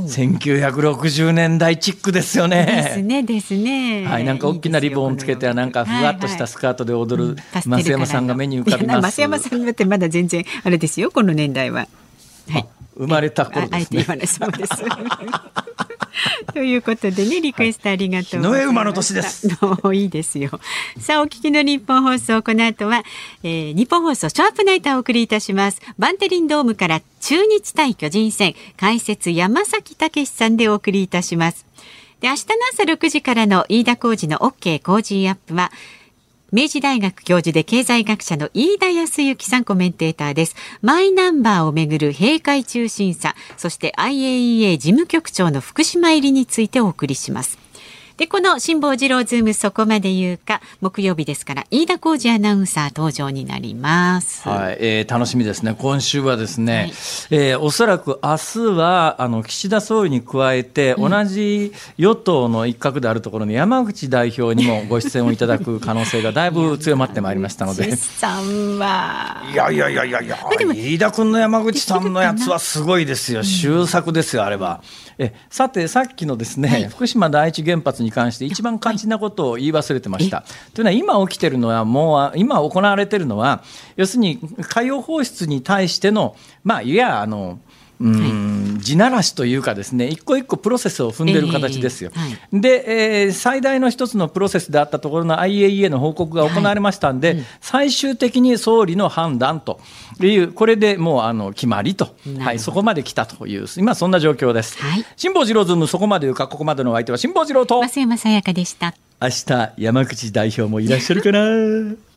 Speaker 1: 1960年代チックですよね。
Speaker 2: ですねですね。
Speaker 1: はい、なんか大きなリボンつけてなんかふわっとしたスカートで踊る増山さんが目に浮かびます。
Speaker 2: 増山さんってまだ全然あれですよこの年代は。
Speaker 1: はい。生まれた頃ですね。あえて
Speaker 2: そうです。ということでね、リクエストありがとう
Speaker 1: ノエ馬の年です。
Speaker 2: いいですよ。さあ、お聞きの日本放送、この後は、えー、日本放送シャープナイターをお送りいたします。バンテリンドームから中日対巨人戦、解説山崎武さんでお送りいたします。で、明日の朝6時からの飯田浩二の OK 工事アップは、明治大学教授で経済学者の飯田康之さんコメンテーターです。マイナンバーをめぐる閉会中審査、そして IAEA 事務局長の福島入りについてお送りします。で、この辛坊治郎ズームそこまで言うか、木曜日ですから、飯田浩二アナウンサー登場になります。
Speaker 1: はい、えー、楽しみですね。今週はですね、はい、えー、おそらく明日は、あの、岸田総理に加えて、同じ与党の一角であるところの山口代表にもご出演をいただく可能性がだいぶ強まってまいりましたので。
Speaker 2: さんは。
Speaker 1: いやいやいやいやいや、飯田君の山口さんのやつはすごいですよ。終作ですよ、あれは。えさて、さっきのですね、はい、福島第一原発に関して一番肝心なことを言い忘れてました。というのは今起きてるのはもう今行われてるのは要するに海洋放出に対してのまあいやあのうん、地ならしというかですね一個一個プロセスを踏んでる形ですよ。えーはい、で、えー、最大の一つのプロセスであったところの IAEA の報告が行われましたんで、はいうん、最終的に総理の判断というこれでもうあの決まりと、はい、そこまで来たという今そんな状況です。はい、辛坊治郎ズームそこまでいうかここまでのお相手は辛坊治郎と
Speaker 2: 増山さやかでした。
Speaker 1: 明日山口代表もいらっしゃるかな。